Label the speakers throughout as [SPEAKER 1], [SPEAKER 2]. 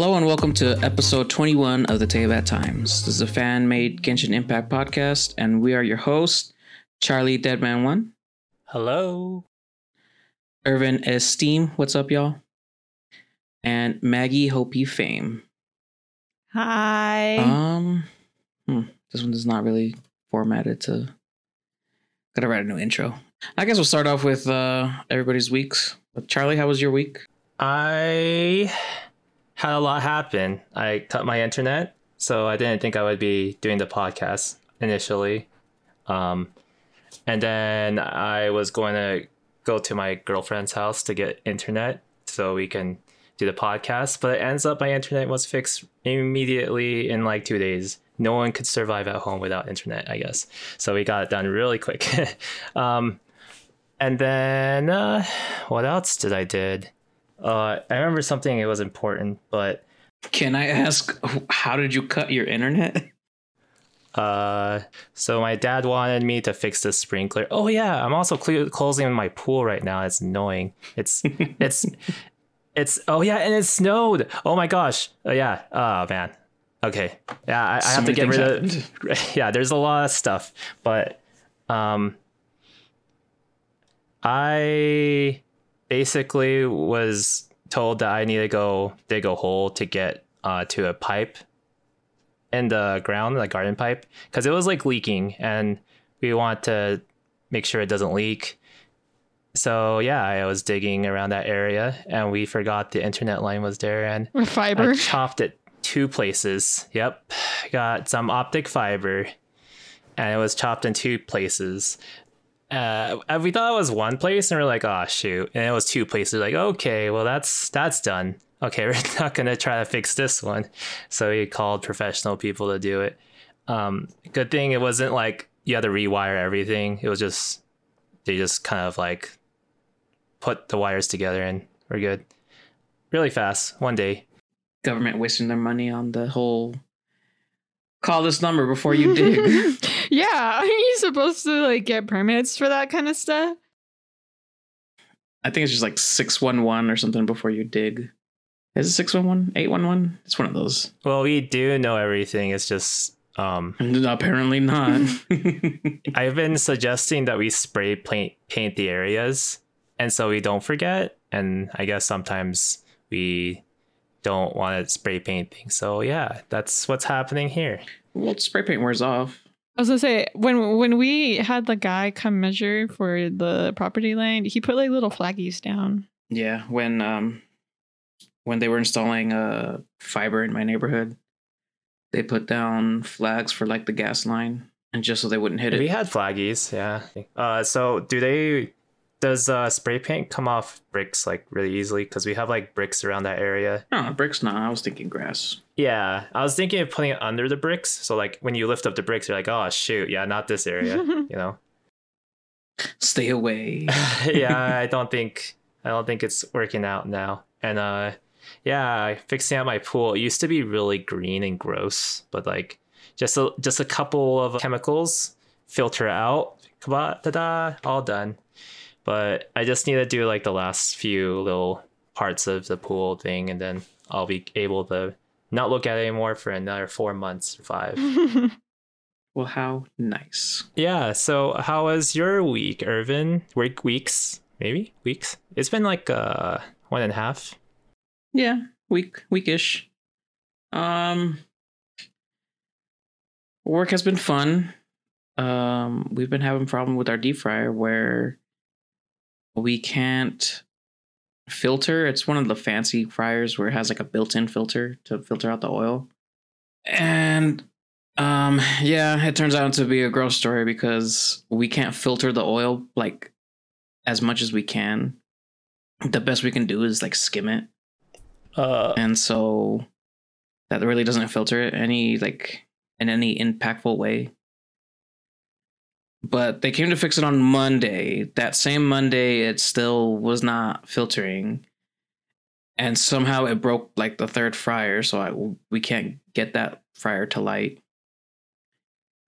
[SPEAKER 1] Hello and welcome to episode 21 of the Teyvat Times. This is a fan made Genshin Impact podcast, and we are your hosts, Charlie Deadman1,
[SPEAKER 2] Hello.
[SPEAKER 1] Irvyn Esteem, what's up, y'all? And Magy Hopi Fame.
[SPEAKER 3] Hi.
[SPEAKER 1] Um, hmm, this one is not really formatted to. Gotta write a new intro. I guess we'll start off with uh everybody's weeks. But Charlie, how was your week?
[SPEAKER 2] I had a lot happen. I cut my internet, so I didn't think I would be doing the podcast initially. Um, and then I was going to go to my girlfriend's house to get internet so we can do the podcast. But it ends up my internet was fixed immediately in like two days. No one could survive at home without internet, I guess. So we got it done really quick. um, and then uh, what else did I did? Uh, I remember something. It was important, but
[SPEAKER 1] Can I ask how did you cut your internet?
[SPEAKER 2] uh, so my dad wanted me to fix the sprinkler. Oh yeah, I'm also cle closing my pool right now. It's annoying. It's it's it's oh yeah, and it snowed. Oh my gosh. Oh yeah. Oh man. Okay. Yeah, I, I have to get rid of. Yeah, there's a lot of stuff, but um, I basically was told that I need to go dig a hole to get uh, to a pipe in the ground, the garden pipe, because it was like leaking, and we want to make sure it doesn't leak. So yeah, I was digging around that area, and we forgot the internet line was there, and
[SPEAKER 3] fiber.
[SPEAKER 2] I chopped it two places. Yep. Got some optic fiber and it was chopped in two places. Uh, we thought it was one place and we're like, oh shoot. And it was two places. Like, okay, well that's that's done. Okay, we're not gonna try to fix this one. So we called professional people to do it. Um, good thing it wasn't like you had to rewire everything. It was just they just kind of like put the wires together and we're good. Really fast, one day.
[SPEAKER 1] Government wasting their money on the whole call this number before you dig.
[SPEAKER 3] yeah, are you supposed to like get permits for that kind of stuff?
[SPEAKER 1] I think it's just like 611 or something before you dig. Is it 611? 811? It's one of those.
[SPEAKER 2] Well, we do know everything. It's just um
[SPEAKER 1] Apparently not.
[SPEAKER 2] I've been suggesting that we spray paint paint the areas and so we don't forget and I guess sometimes we don't want to spray paint things. So yeah, that's what's happening here.
[SPEAKER 1] well, spray paint wears off.
[SPEAKER 3] I was gonna say when when we had the guy come measure for the property line, he put like little flaggies down.
[SPEAKER 1] Yeah, when um when they were installing uh fiber in my neighborhood, they put down flags for like the gas line and just so they wouldn't hit it.
[SPEAKER 2] We had flaggies, yeah. Uh so do they does uh spray paint come off bricks like really easily cuz we have like bricks around that area.
[SPEAKER 1] No, bricks not. I was thinking grass.
[SPEAKER 2] Yeah, I was thinking of putting it under the bricks. So like when you lift up the bricks, you're like, oh shoot, yeah, not this area. you know.
[SPEAKER 1] Stay away.
[SPEAKER 2] yeah, I don't think I don't think it's working out now. And uh, yeah, fixing out my pool. It used to be really green and gross, but like just a just a couple of chemicals filter it out. Ta-da, all done. But I just need to do like the last few little parts of the pool thing, and then I'll be able to not look at it anymore for another four months or five.
[SPEAKER 1] well, how nice.
[SPEAKER 2] Yeah. So how was your week, Irvyn? Week weeks, maybe weeks. It's been like uh one and a half.
[SPEAKER 1] Yeah, week weekish. Um work has been fun. Um we've been having problem with our deep fryer where we can't filter. It's one of the fancy fryers where it has like a built-in filter to filter out the oil. And um yeah, it turns out to be a gross story because we can't filter the oil like as much as we can. The best we can do is like skim it
[SPEAKER 2] Uh,
[SPEAKER 1] and so that really doesn't filter it any like in any impactful way but they came to fix it on monday that same monday it still was not filtering and somehow it broke like the third fryer so I, we can't get that fryer to light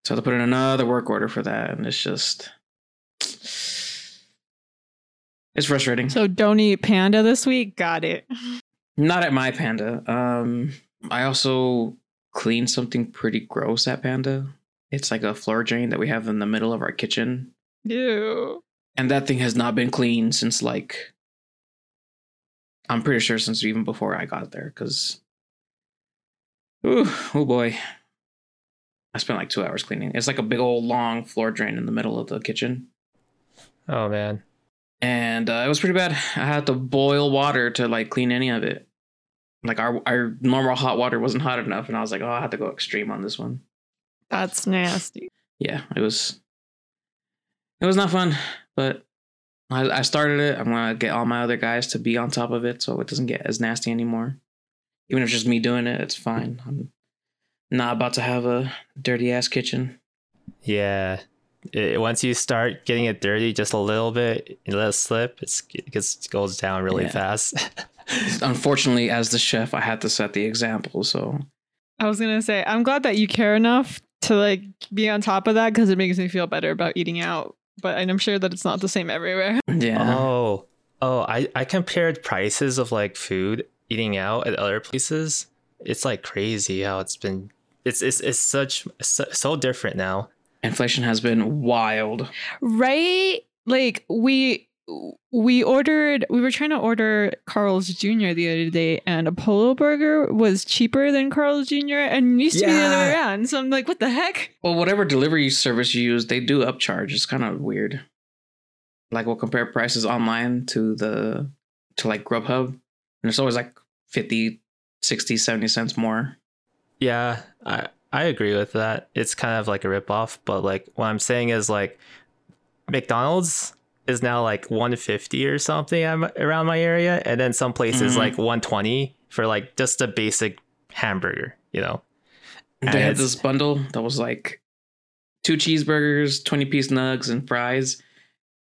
[SPEAKER 1] so I have to put in another work order for that and it's just it's frustrating
[SPEAKER 3] so don't eat panda this week. Got it.
[SPEAKER 1] Not at my panda. Um, I also cleaned something pretty gross at Panda. It's like a floor drain that we have in the middle of our kitchen,
[SPEAKER 3] Ew.
[SPEAKER 1] and that thing has not been cleaned since like I'm pretty sure since even before I got there. Because, oh boy, I spent like two hours cleaning. It's like a big old long floor drain in the middle of the kitchen.
[SPEAKER 2] Oh man.
[SPEAKER 1] and uh, it was pretty bad. I had to boil water to like clean any of it. Like our our normal hot water wasn't hot enough, and I was like, oh, I had to go extreme on this one.
[SPEAKER 3] That's nasty.
[SPEAKER 1] Yeah, it was. It was not fun, but I, I started it. I'm gonna get all my other guys to be on top of it, so it doesn't get as nasty anymore. Even if it's just me doing it, it's fine. I'm not about to have a dirty ass kitchen.
[SPEAKER 2] Yeah. It, once you start getting it dirty just a little bit, you let it slip, it's, it gets, goes down really
[SPEAKER 1] Yeah.
[SPEAKER 2] fast.
[SPEAKER 1] Unfortunately, as the chef, I had to set the example. So
[SPEAKER 3] I was gonna say, I'm glad that you care enough to like be on top of that because it makes me feel better about eating out. But I'm sure that it's not the same everywhere.
[SPEAKER 1] yeah.
[SPEAKER 2] Oh, oh, I, I compared prices of like food eating out at other places. It's like crazy how it's been. It's it's it's such so, so different now.
[SPEAKER 1] Inflation has been wild.
[SPEAKER 3] right? Like we we ordered we were trying to order Carl's Jr. the other day and a polo burger was cheaper than Carl's Jr. and used to be the other way around. So I'm like, what the heck?
[SPEAKER 1] Well, whatever delivery service you use, they do upcharge. It's kind of weird. Like we'll compare prices online to the to like Grubhub, and it's always like 50, 60, 70 cents more.
[SPEAKER 2] Yeah, I I agree with that. It's kind of like a ripoff, but like what I'm saying is like McDonald's is now like 150 or something around my area, and then some places
[SPEAKER 1] Mhm.
[SPEAKER 2] like 120 for like just a basic hamburger. You know.
[SPEAKER 1] They had this bundle that was like two cheeseburgers, 20 piece nugs, and fries.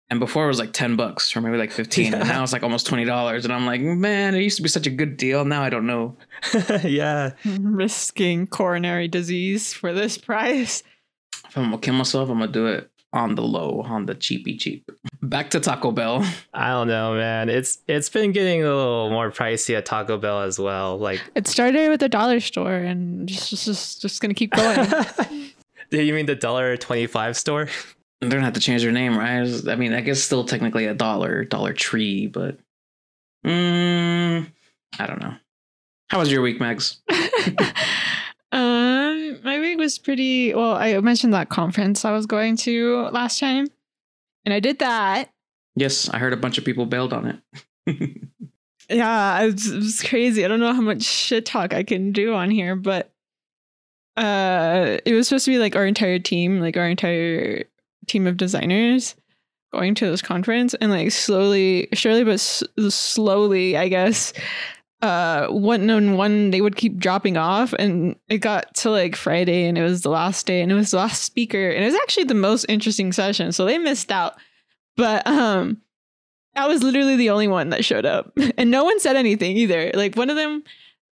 [SPEAKER 1] And before it was like 10 bucks or maybe like 15. And now it's like almost $20. And I'm like, man, it used to be such a good deal. Now I don't know.
[SPEAKER 2] yeah.
[SPEAKER 3] Risking coronary disease for this price.
[SPEAKER 1] If I'm gonna kill myself, I'm gonna do it on the low, on the cheapy cheap. Back to Taco Bell.
[SPEAKER 2] I don't know, man. It's it's been getting a little more pricey at Taco Bell as well. Like,
[SPEAKER 3] It started with a dollar store and just just just, just gonna keep going.
[SPEAKER 2] do you mean the dollar twenty five store?
[SPEAKER 1] They're gonna have to change their name, right? I mean, I guess still technically a dollar, Dollar Tree, but mm, I don't know. How was your week, Max?
[SPEAKER 3] um, my week was pretty well. I mentioned that conference I was going to last time, and I did that.
[SPEAKER 1] Yes, I heard a bunch of people bailed on it.
[SPEAKER 3] Yeah, it was, it was crazy. I don't know how much shit talk I can do on here, but uh, it was supposed to be like our entire team, like our entire team of designers going to this conference, and like slowly, surely, but s- slowly, I guess. Uh, one on one, they would keep dropping off, and it got to like Friday, and it was the last day, and it was the last speaker, and it was actually the most interesting session, so they missed out. But um, I was literally the only one that showed up, and no one said anything either. Like one of them,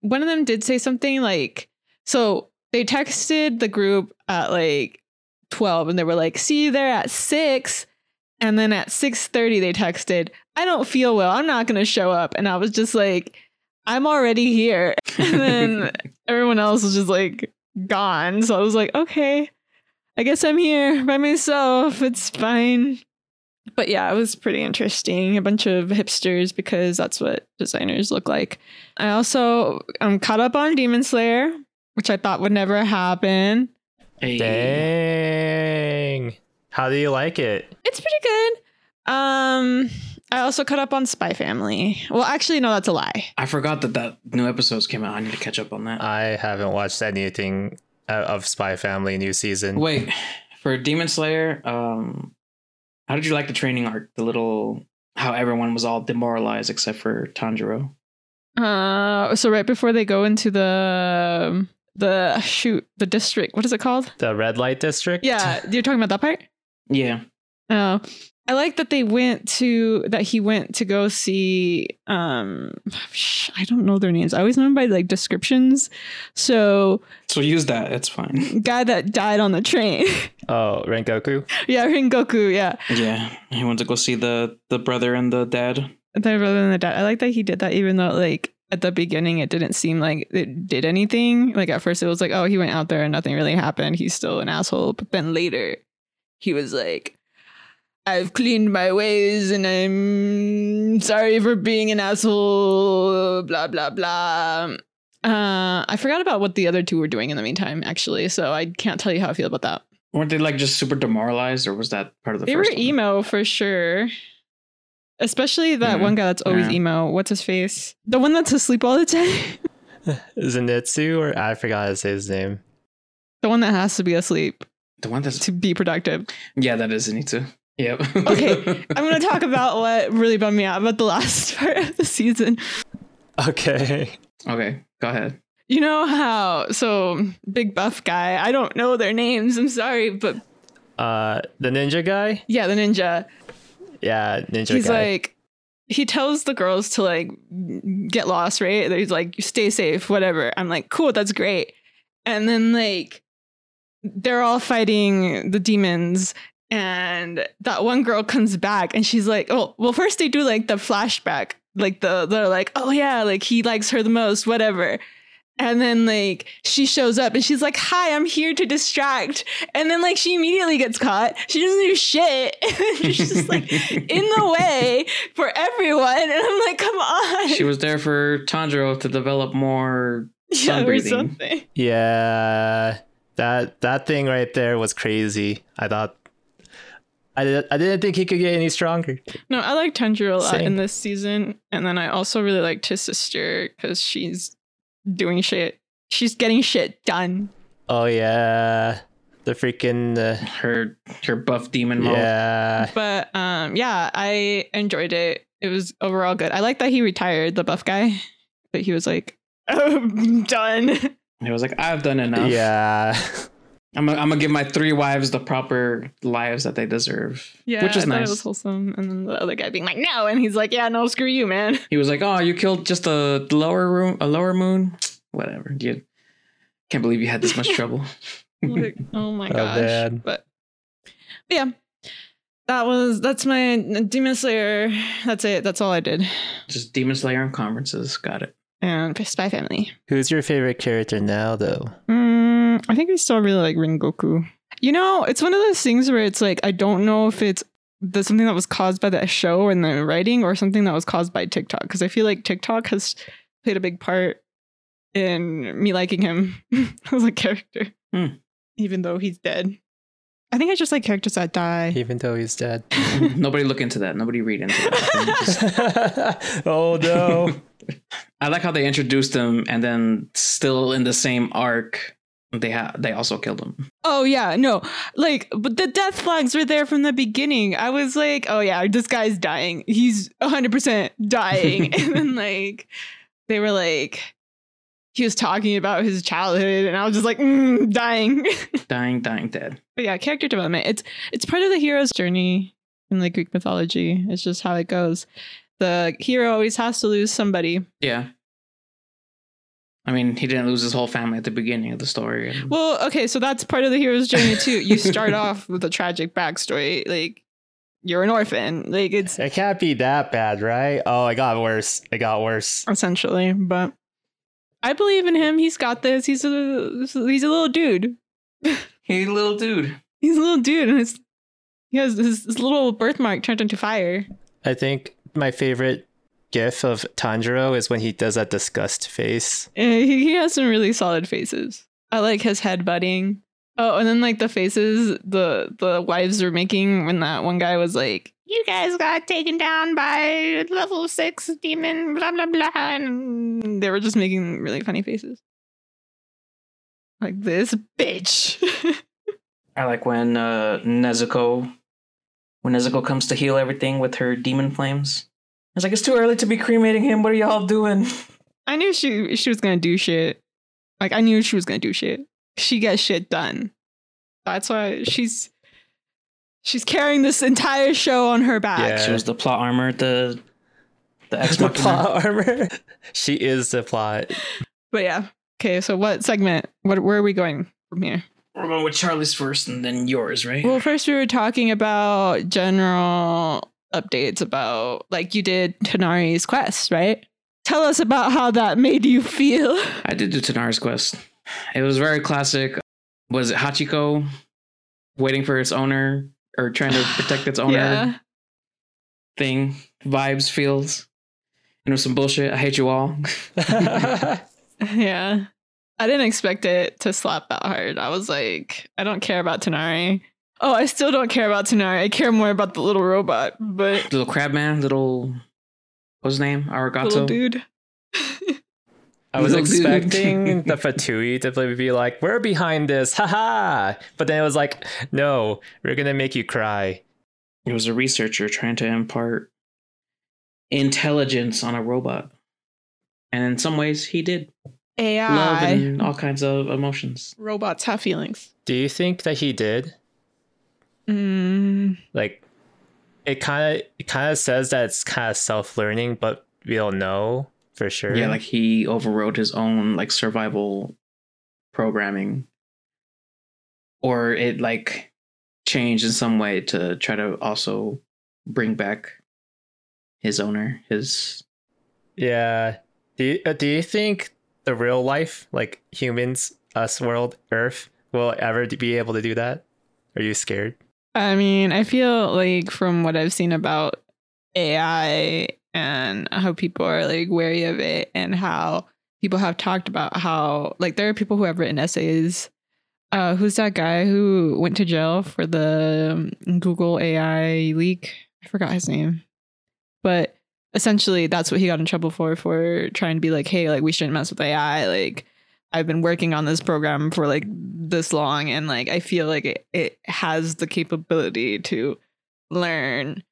[SPEAKER 3] one of them did say something like, so they texted the group at like twelve, and they were like, "See you there at 6. And then at six thirty, they texted, "I don't feel well. I'm not gonna show up." And I was just like, "I'm already here." And then everyone else was just like gone. So I was like, "Okay, I guess I'm here by myself. It's fine." But yeah, it was pretty interesting. A bunch of hipsters because that's what designers look like. I also I'm caught up on Demon Slayer, which I thought would never happen.
[SPEAKER 1] Hey.
[SPEAKER 2] Dang. How do you like it?
[SPEAKER 3] It's pretty good. Um, I also caught up on Spy Family. Well, actually, no, that's a lie.
[SPEAKER 1] I forgot that that new episodes came out. I need to catch up on that.
[SPEAKER 2] I haven't watched anything uh, of Spy Family new season.
[SPEAKER 1] Wait, for Demon Slayer, um, how did you like the training arc? The little how everyone was all demoralized except for Tanjiro.
[SPEAKER 3] Uh, so right before they go into the the shoot the district, what is it called?
[SPEAKER 2] The red light district?
[SPEAKER 3] Yeah, you're talking about that part.
[SPEAKER 1] Yeah,
[SPEAKER 3] Oh, I like that they went to that he went to go see. Um, I don't know their names. I always know them by like descriptions. So,
[SPEAKER 1] so use that. It's fine.
[SPEAKER 3] guy that died on the train.
[SPEAKER 2] Oh, Rengoku?
[SPEAKER 3] yeah, Rengoku. Yeah,
[SPEAKER 1] Yeah, he went to go see the the brother and the dad.
[SPEAKER 3] the brother and the dad. I like that he did that, even though like at the beginning it didn't seem like it did anything. Like at first it was like, oh, he went out there and nothing really happened. He's still an asshole. But then later he was like, I've cleaned my ways and I'm sorry for being an asshole, blah, blah, blah. Uh, I forgot about what the other two were doing in the meantime, actually. So I can't tell you how I feel about that.
[SPEAKER 1] Weren't they like just super demoralized, or was that part of the
[SPEAKER 3] they were
[SPEAKER 1] first one?
[SPEAKER 3] emo for sure. Especially that
[SPEAKER 1] Mhm.
[SPEAKER 3] one guy that's always
[SPEAKER 1] Yeah.
[SPEAKER 3] emo. What's his face? The one that's asleep all the time.
[SPEAKER 2] Zenitsu, or I forgot to say his name.
[SPEAKER 3] the one that has to be asleep
[SPEAKER 1] The one that's
[SPEAKER 3] to be productive.
[SPEAKER 1] yeah, that is Anita. Yep.
[SPEAKER 3] Okay, I'm going to talk about what really bummed me out about the last part of the season.
[SPEAKER 2] Okay.
[SPEAKER 1] okay, go ahead.
[SPEAKER 3] You know how, so big buff guy, I don't know their names, I'm sorry, but
[SPEAKER 2] Uh, the ninja guy.
[SPEAKER 3] yeah, the ninja.
[SPEAKER 2] Yeah, ninja guy.
[SPEAKER 3] he's
[SPEAKER 2] guy.
[SPEAKER 3] like he tells the girls to like get lost right he's like stay safe whatever i'm like cool that's great and then like they're all fighting the demons and that one girl comes back and she's like oh well first they do like the flashback like the they're like oh yeah like he likes her the most whatever. And then like she shows up and she's like hi i'm here to distract. And then like she immediately gets caught. She doesn't do shit. She's just like in the way for everyone. And i'm like come on.
[SPEAKER 1] She was there for Tanjiro to develop more
[SPEAKER 3] yeah,
[SPEAKER 1] sun
[SPEAKER 3] or
[SPEAKER 1] breathing.
[SPEAKER 3] something.
[SPEAKER 2] Yeah, that that thing right there was crazy. I thought. I, did, I didn't think he could get any stronger.
[SPEAKER 3] no i like Tanjiro a lot
[SPEAKER 2] Same.
[SPEAKER 3] in this season and then i also really liked his sister because she's doing shit she's getting shit done
[SPEAKER 2] Oh yeah, the freaking uh,
[SPEAKER 1] her her buff demon mode.
[SPEAKER 2] yeah.
[SPEAKER 3] but um yeah i enjoyed it it was overall good i like that he retired the buff guy that he was like oh, I'm done
[SPEAKER 1] He was like, I've done enough.
[SPEAKER 2] Yeah,
[SPEAKER 1] I'm gonna I'm gonna give my three wives the proper lives that they deserve.
[SPEAKER 3] yeah
[SPEAKER 1] which is
[SPEAKER 3] I
[SPEAKER 1] nice.
[SPEAKER 3] it was wholesome and then the other guy being like no and he's like yeah no screw you man
[SPEAKER 1] He was like, "Oh, you killed just a lower room, a lower moon, whatever." You can't believe you had this much trouble.
[SPEAKER 3] like, oh my
[SPEAKER 2] Oh,
[SPEAKER 3] gosh.
[SPEAKER 2] man.
[SPEAKER 3] But, but yeah, that was that's my Demon Slayer. That's it. That's all I did.
[SPEAKER 1] just Demon Slayer and conferences. Got it.
[SPEAKER 3] And Spy Family.
[SPEAKER 2] who's your favorite character now, though?
[SPEAKER 3] Mm, I think I still really like Rengoku. You know, it's one of those things where it's like I don't know if it's the something that was caused by the show and the writing or something that was caused by TikTok because I feel like TikTok has played a big part in me liking him as a character,
[SPEAKER 1] Hmm.
[SPEAKER 3] even though he's dead. I think I just like characters that die.
[SPEAKER 2] Even though he's dead.
[SPEAKER 1] Nobody look into that. Nobody read into that. Just-
[SPEAKER 2] oh no.
[SPEAKER 1] I like how they introduced him, and then still in the same arc, they ha- they also killed him.
[SPEAKER 3] Oh yeah, no. Like but the death flags were there from the beginning. I was like, oh yeah, this guy's dying. He's 100% dying. and then like they were like he was talking about his childhood and I was just like, mm, dying.
[SPEAKER 1] Dying, dying, dead.
[SPEAKER 3] but yeah, character development. It's it's part of the hero's journey in the Greek mythology. It's just how it goes. The hero always has to lose somebody.
[SPEAKER 1] Yeah. I mean, he didn't lose his whole family at the beginning of the story. and-
[SPEAKER 3] Well, okay, so that's part of the hero's journey too. You start off with a tragic backstory, like you're an orphan. Like it's
[SPEAKER 2] It can't be that bad, right? Oh, it got worse. It got worse.
[SPEAKER 3] essentially. But I believe in him. He's got this. He's a he's a little dude.
[SPEAKER 1] he's a little dude.
[SPEAKER 3] He's a little dude, and his, he has his, his little birthmark turned into fire.
[SPEAKER 2] I think my favorite gif of Tanjiro is when he does that disgust face.
[SPEAKER 3] He, he has some really solid faces. I like his head butting. Oh, and then like the faces the the wives were making when that one guy was like, "You guys got taken down by level six demon," blah blah blah, and they were just making really funny faces. Like this bitch.
[SPEAKER 1] I like when uh, Nezuko, when Nezuko comes to heal everything with her demon flames. It's like it's too early to be cremating him. What are y'all doing?
[SPEAKER 3] I knew she she was gonna do shit. Like I knew she was gonna do shit. She gets shit done. That's why she's she's carrying this entire show on her back.
[SPEAKER 2] Yeah.
[SPEAKER 1] She was the plot armor, the the Ex
[SPEAKER 2] the plot armor. she is the plot.
[SPEAKER 3] But yeah. Okay, so what segment? What where are we going from here?
[SPEAKER 1] We're going with Charlie's first, and then yours, right?
[SPEAKER 3] Well, first we were talking about general updates about like you did Tighnari's quest, right? Tell us about how that made you feel.
[SPEAKER 1] I did do Tighnari's quest. It was very classic. Was it Hachiko waiting for its owner or trying to protect its owner
[SPEAKER 3] Yeah.
[SPEAKER 1] thing? Vibes, feels. You know, some bullshit. I hate you all.
[SPEAKER 3] Yeah. I didn't expect it to slap that hard. I was like, I don't care about Tighnari. Oh, I still don't care about Tighnari. I care more about the little robot, but
[SPEAKER 1] Little crab man, little what's his name? Arigato.
[SPEAKER 3] little dude.
[SPEAKER 2] I was
[SPEAKER 1] Little dude.
[SPEAKER 2] expecting the Fatui to be like, "We're behind this, haha!" But then it was like, "No, we're gonna make you cry."
[SPEAKER 1] It was a researcher trying to impart intelligence on a robot. And in some ways he did.
[SPEAKER 3] AI.
[SPEAKER 1] Love and all kinds of emotions.
[SPEAKER 3] Robots have feelings.
[SPEAKER 2] Do you think that he did?
[SPEAKER 3] Mm,
[SPEAKER 2] Like, it kind of it kind of says that it's kind of self learning, but we don't know for sure.
[SPEAKER 1] Yeah, like he overrode his own like survival programming. Or it like changed in some way to try to also bring back his owner, his
[SPEAKER 2] Yeah. Do you, uh, do you think the real life, like humans, us, world, Earth, will ever be able to do that? Are you scared?
[SPEAKER 3] I mean, I feel like from what I've seen about AI and how people are like wary of it and how people have talked about how like there are people who have written essays. Uh, who's that guy who went to jail for the um, Google AI leak? I forgot his name, but essentially that's what he got in trouble for for trying to be like, hey, like we shouldn't mess with AI. Like I've been working on this program for like this long and like I feel like it, it has the capability to learn.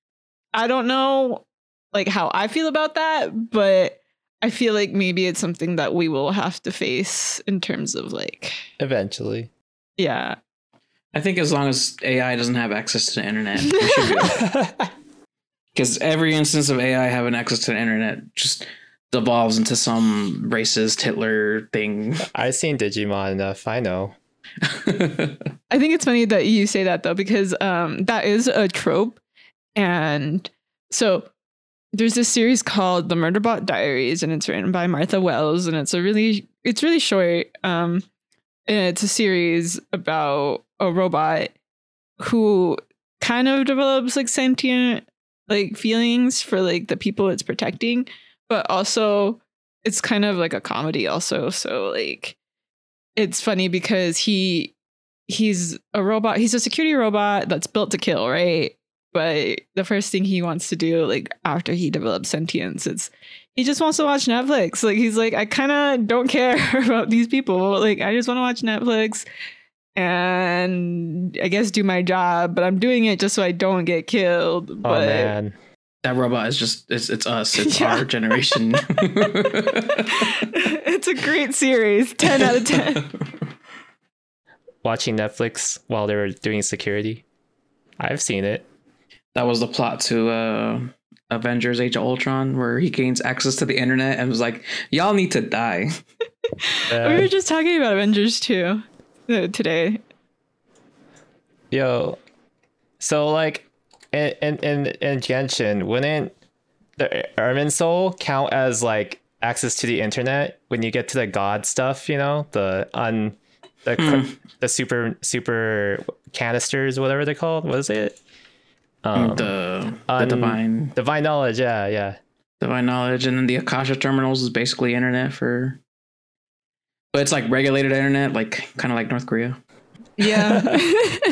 [SPEAKER 3] I don't know like how I feel about that, but I feel like maybe it's something that we will have to face in terms of like
[SPEAKER 2] Eventually.
[SPEAKER 3] yeah.
[SPEAKER 1] I think as long as AI doesn't have access to the internet, we should be okay. Because every instance of AI having access to the internet just devolves into some racist Hitler thing.
[SPEAKER 2] I've seen Digimon enough. I know.
[SPEAKER 3] I think it's funny that you say that though, because um, that is a trope. And so there's this series called The Murderbot Diaries, and it's written by Martha Wells, and it's a really it's really short. Um, and it's a series about a robot who kind of develops like sentient like feelings for like the people it's protecting, but also it's kind of like a comedy also. So like it's funny because he he's a robot he's a security robot that's built to kill right? But the first thing he wants to do like after he develops sentience it's he just wants to watch netflix. Like he's like i kind of don't care about these people. Like i just want to watch netflix and i guess do my job but i'm doing it just so i don't get killed
[SPEAKER 2] Oh
[SPEAKER 3] but
[SPEAKER 2] man.
[SPEAKER 1] that robot is just it's it's us. It's
[SPEAKER 3] Yeah.
[SPEAKER 1] our generation.
[SPEAKER 3] it's a great series 10 out of 10
[SPEAKER 2] Watching Netflix while they were doing security. I've seen it.
[SPEAKER 1] that was the plot to uh Avengers Age of Ultron where he gains access to the internet and was like, Y'all need to die.
[SPEAKER 3] we
[SPEAKER 2] Uh,
[SPEAKER 3] were just talking about avengers 2 uh, today
[SPEAKER 2] Yo, so like in in in, in Genshin, wouldn't the Irminsul count as like access to the internet when you get to the god stuff? You know, the un the
[SPEAKER 1] Hmm.
[SPEAKER 2] the super super canisters, whatever they're called. What is it? Um,
[SPEAKER 1] the the
[SPEAKER 2] un-
[SPEAKER 1] divine
[SPEAKER 2] divine knowledge. Yeah, yeah.
[SPEAKER 1] divine knowledge and then the akasha terminals is basically internet for but it's like regulated internet like kind of like north korea
[SPEAKER 3] Yeah.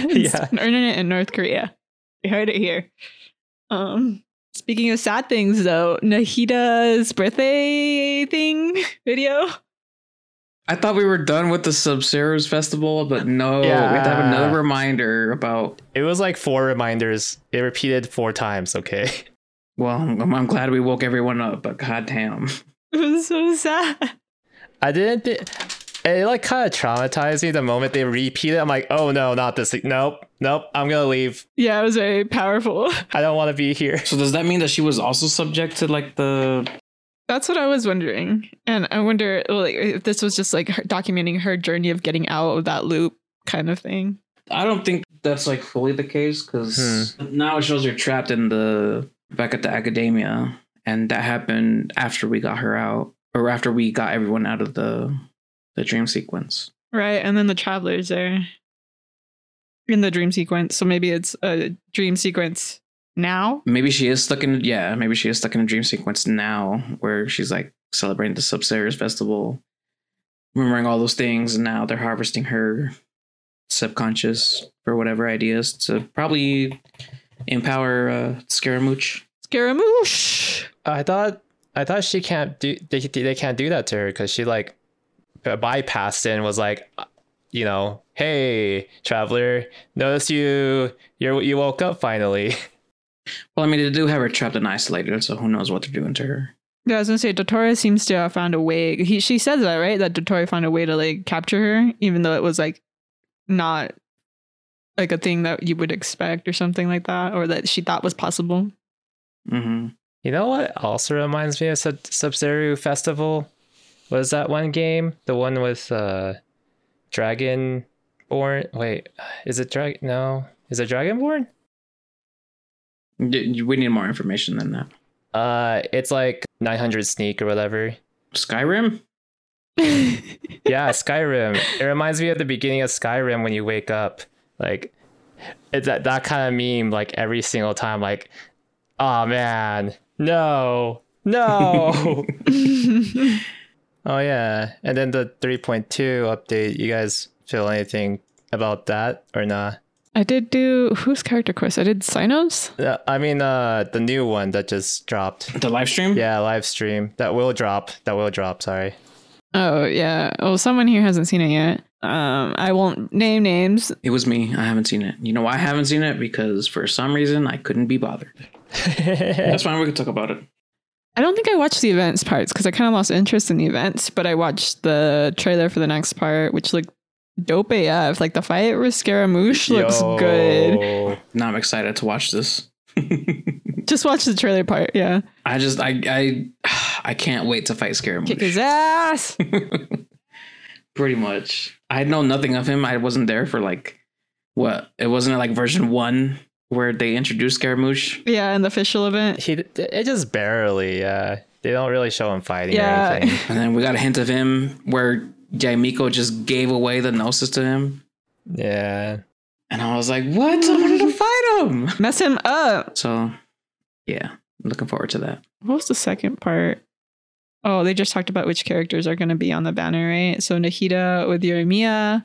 [SPEAKER 3] It's
[SPEAKER 2] Yeah.
[SPEAKER 3] an internet in North Korea. You heard it here. Um speaking of sad things though, Nahida's birthday thing video.
[SPEAKER 1] i thought we were done with the Sabzeruz festival but no we have to have another reminder about
[SPEAKER 2] It was like four reminders. It repeated four times. Okay.
[SPEAKER 1] well i'm, I'm glad we woke everyone up but goddamn
[SPEAKER 3] It was so sad.
[SPEAKER 2] I didn't. Th- it like kind of traumatized me the moment they repeated. I'm like, oh no, not this. Nope, nope. I'm gonna leave.
[SPEAKER 3] Yeah, it was very powerful.
[SPEAKER 2] I don't want to be here.
[SPEAKER 1] so does that mean that she was also subject to like the
[SPEAKER 3] That's what I was wondering. And I wonder like if this was just like her documenting her journey of getting out of that loop kind of thing.
[SPEAKER 1] i don't think that's like fully the case because hmm. now it shows you're trapped in the back at the academia and that happened after we got her out, or after we got everyone out of the the dream sequence.
[SPEAKER 3] Right. And then the travelers are in the dream sequence. So maybe it's a dream sequence now.
[SPEAKER 1] Maybe she is stuck in yeah, maybe she is stuck in a dream sequence now where she's like celebrating the Sabzeruz festival, remembering all those things, and now they're harvesting her subconscious for whatever ideas to probably empower uh, Scaramouche.
[SPEAKER 3] Scaramouche.
[SPEAKER 2] I thought I thought she can't do they they can't do that to her because she like uh, bypassed it and was like, uh, you know, hey traveler, notice you you you woke up finally.
[SPEAKER 1] Well, I mean, they do have her trapped and isolated, so who knows what they're doing to her.
[SPEAKER 3] Yeah, I was gonna say Dottore seems to have found a way. He she says that right that Dottore found a way to like capture her, even though it was like not like a thing that you would expect or something like that, or that she thought was possible.
[SPEAKER 1] Mm-hmm.
[SPEAKER 2] You know what also reminds me of Sub Sub-Zero Festival? Was that one game? The one with uh Dragonborn? Wait, is it Drag no. Is it Dragonborn?
[SPEAKER 1] We need more information than that.
[SPEAKER 2] Uh it's like 900 sneak or whatever.
[SPEAKER 1] Skyrim?
[SPEAKER 2] Yeah, Skyrim. It reminds me of the beginning of Skyrim when you wake up. Like it's that that kind of meme like every single time like oh man, no. No. Oh yeah, and then the 3.2 update. You guys feel anything about that or not?
[SPEAKER 3] I did do whose character quest? I did Cyno's.
[SPEAKER 2] Uh, I mean, uh, the new one that just dropped.
[SPEAKER 1] The live stream?
[SPEAKER 2] Yeah, live stream that will drop. That will drop. Sorry.
[SPEAKER 3] Oh yeah. Well, someone here hasn't seen it yet. Um, I won't name names.
[SPEAKER 1] It was me. I haven't seen it. You know why I haven't seen it? Because for some reason I couldn't be bothered. That's fine. We can talk about it.
[SPEAKER 3] I don't think I watched the events parts because I kind of lost interest in the events, but I watched the trailer for the next part, which looked dope AF. Like the fight with Scaramouche looks
[SPEAKER 2] Yo.
[SPEAKER 3] good.
[SPEAKER 1] Now I'm excited to watch this.
[SPEAKER 3] Just watch the trailer part. Yeah.
[SPEAKER 1] I just I I I can't wait to fight Scaramouche.
[SPEAKER 3] Kick his ass.
[SPEAKER 1] Pretty much. I know nothing of him. I wasn't there for like what? It wasn't like version one where they introduced Scaramouche.
[SPEAKER 3] yeah, in the official event.
[SPEAKER 2] He it just barely. Yeah, they don't really show him fighting
[SPEAKER 3] Yeah.
[SPEAKER 2] or anything.
[SPEAKER 1] And then we got a hint of him where Yae Miko just gave away the gnosis to him.
[SPEAKER 2] Yeah.
[SPEAKER 1] And I was like, what? I wanted to fight him.
[SPEAKER 3] Mess him up.
[SPEAKER 1] So yeah, I'm looking forward to that.
[SPEAKER 3] What was the second part? Oh, they just talked about which characters are going to be on the banner, right? So Nahida with Yoimiya.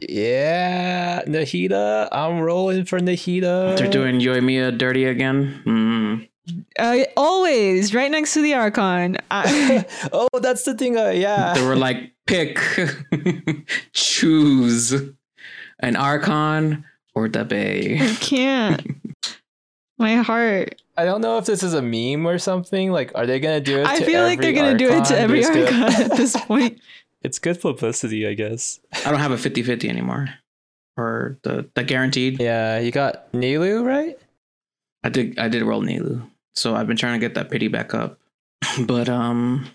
[SPEAKER 2] Yeah, Nahida. I'm rolling for Nahida.
[SPEAKER 1] They're doing Yoimiya dirty again. Mm.
[SPEAKER 3] Uh, always right next to the Archon. I,
[SPEAKER 2] oh, that's the thing. Uh, yeah.
[SPEAKER 1] They were like, pick, choose an Archon or the Bay.
[SPEAKER 3] I can't. My heart.
[SPEAKER 2] I don't know if this is a meme or something. Like, are they gonna do it?
[SPEAKER 3] I
[SPEAKER 2] to
[SPEAKER 3] feel like they're going to do it to every
[SPEAKER 2] But it's good-
[SPEAKER 3] Archon at this point.
[SPEAKER 2] It's good for publicity, I guess.
[SPEAKER 1] I don't have a 50 50 anymore. Or the, the guaranteed.
[SPEAKER 2] Yeah, you got Nilou, right?
[SPEAKER 1] I did I did roll Nilou. So I've been trying to get that pity back up. But um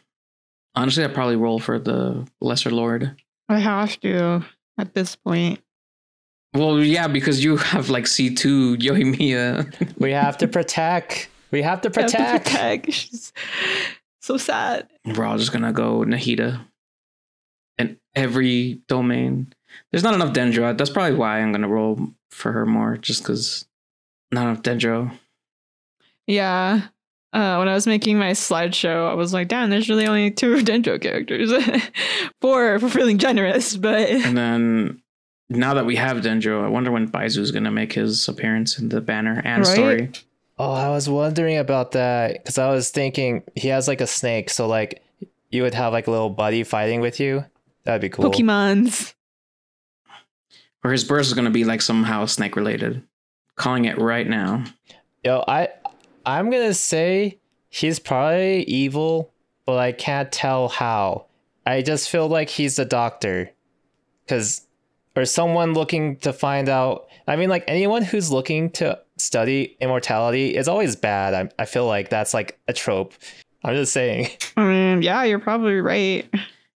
[SPEAKER 1] honestly I'd probably roll for the lesser lord.
[SPEAKER 3] I have to at this point.
[SPEAKER 1] Well yeah, because you have like C two Yoimiya.
[SPEAKER 2] We have to protect. We have to
[SPEAKER 3] I have to
[SPEAKER 2] protect.
[SPEAKER 3] protect. She's so sad.
[SPEAKER 1] We're all just gonna go Nahida. In every domain. There's not enough Dendro. That's probably why I'm gonna roll for her more, just because not enough Dendro.
[SPEAKER 3] Yeah. Uh, when I was making my slideshow, I was like, damn, there's really only two Dendro characters. Four for feeling generous, but
[SPEAKER 1] And then now that we have Dendro, I wonder when Baizhu's gonna make his appearance in the banner and
[SPEAKER 3] Right?
[SPEAKER 1] story.
[SPEAKER 2] Oh, I was wondering about that because I was thinking he has like a snake, so like you would have like a little buddy fighting with you. That'd be cool.
[SPEAKER 3] Pokemons.
[SPEAKER 1] Or his birth is gonna be like somehow snake related. Calling it right now.
[SPEAKER 2] Yo, I I'm gonna say he's probably evil, but I can't tell how. I just feel like he's the doctor, cause or someone looking to find out. I mean, like anyone who's looking to study immortality is always bad. I I feel like that's like a trope. I'm just saying.
[SPEAKER 3] I mean, yeah, you're probably right.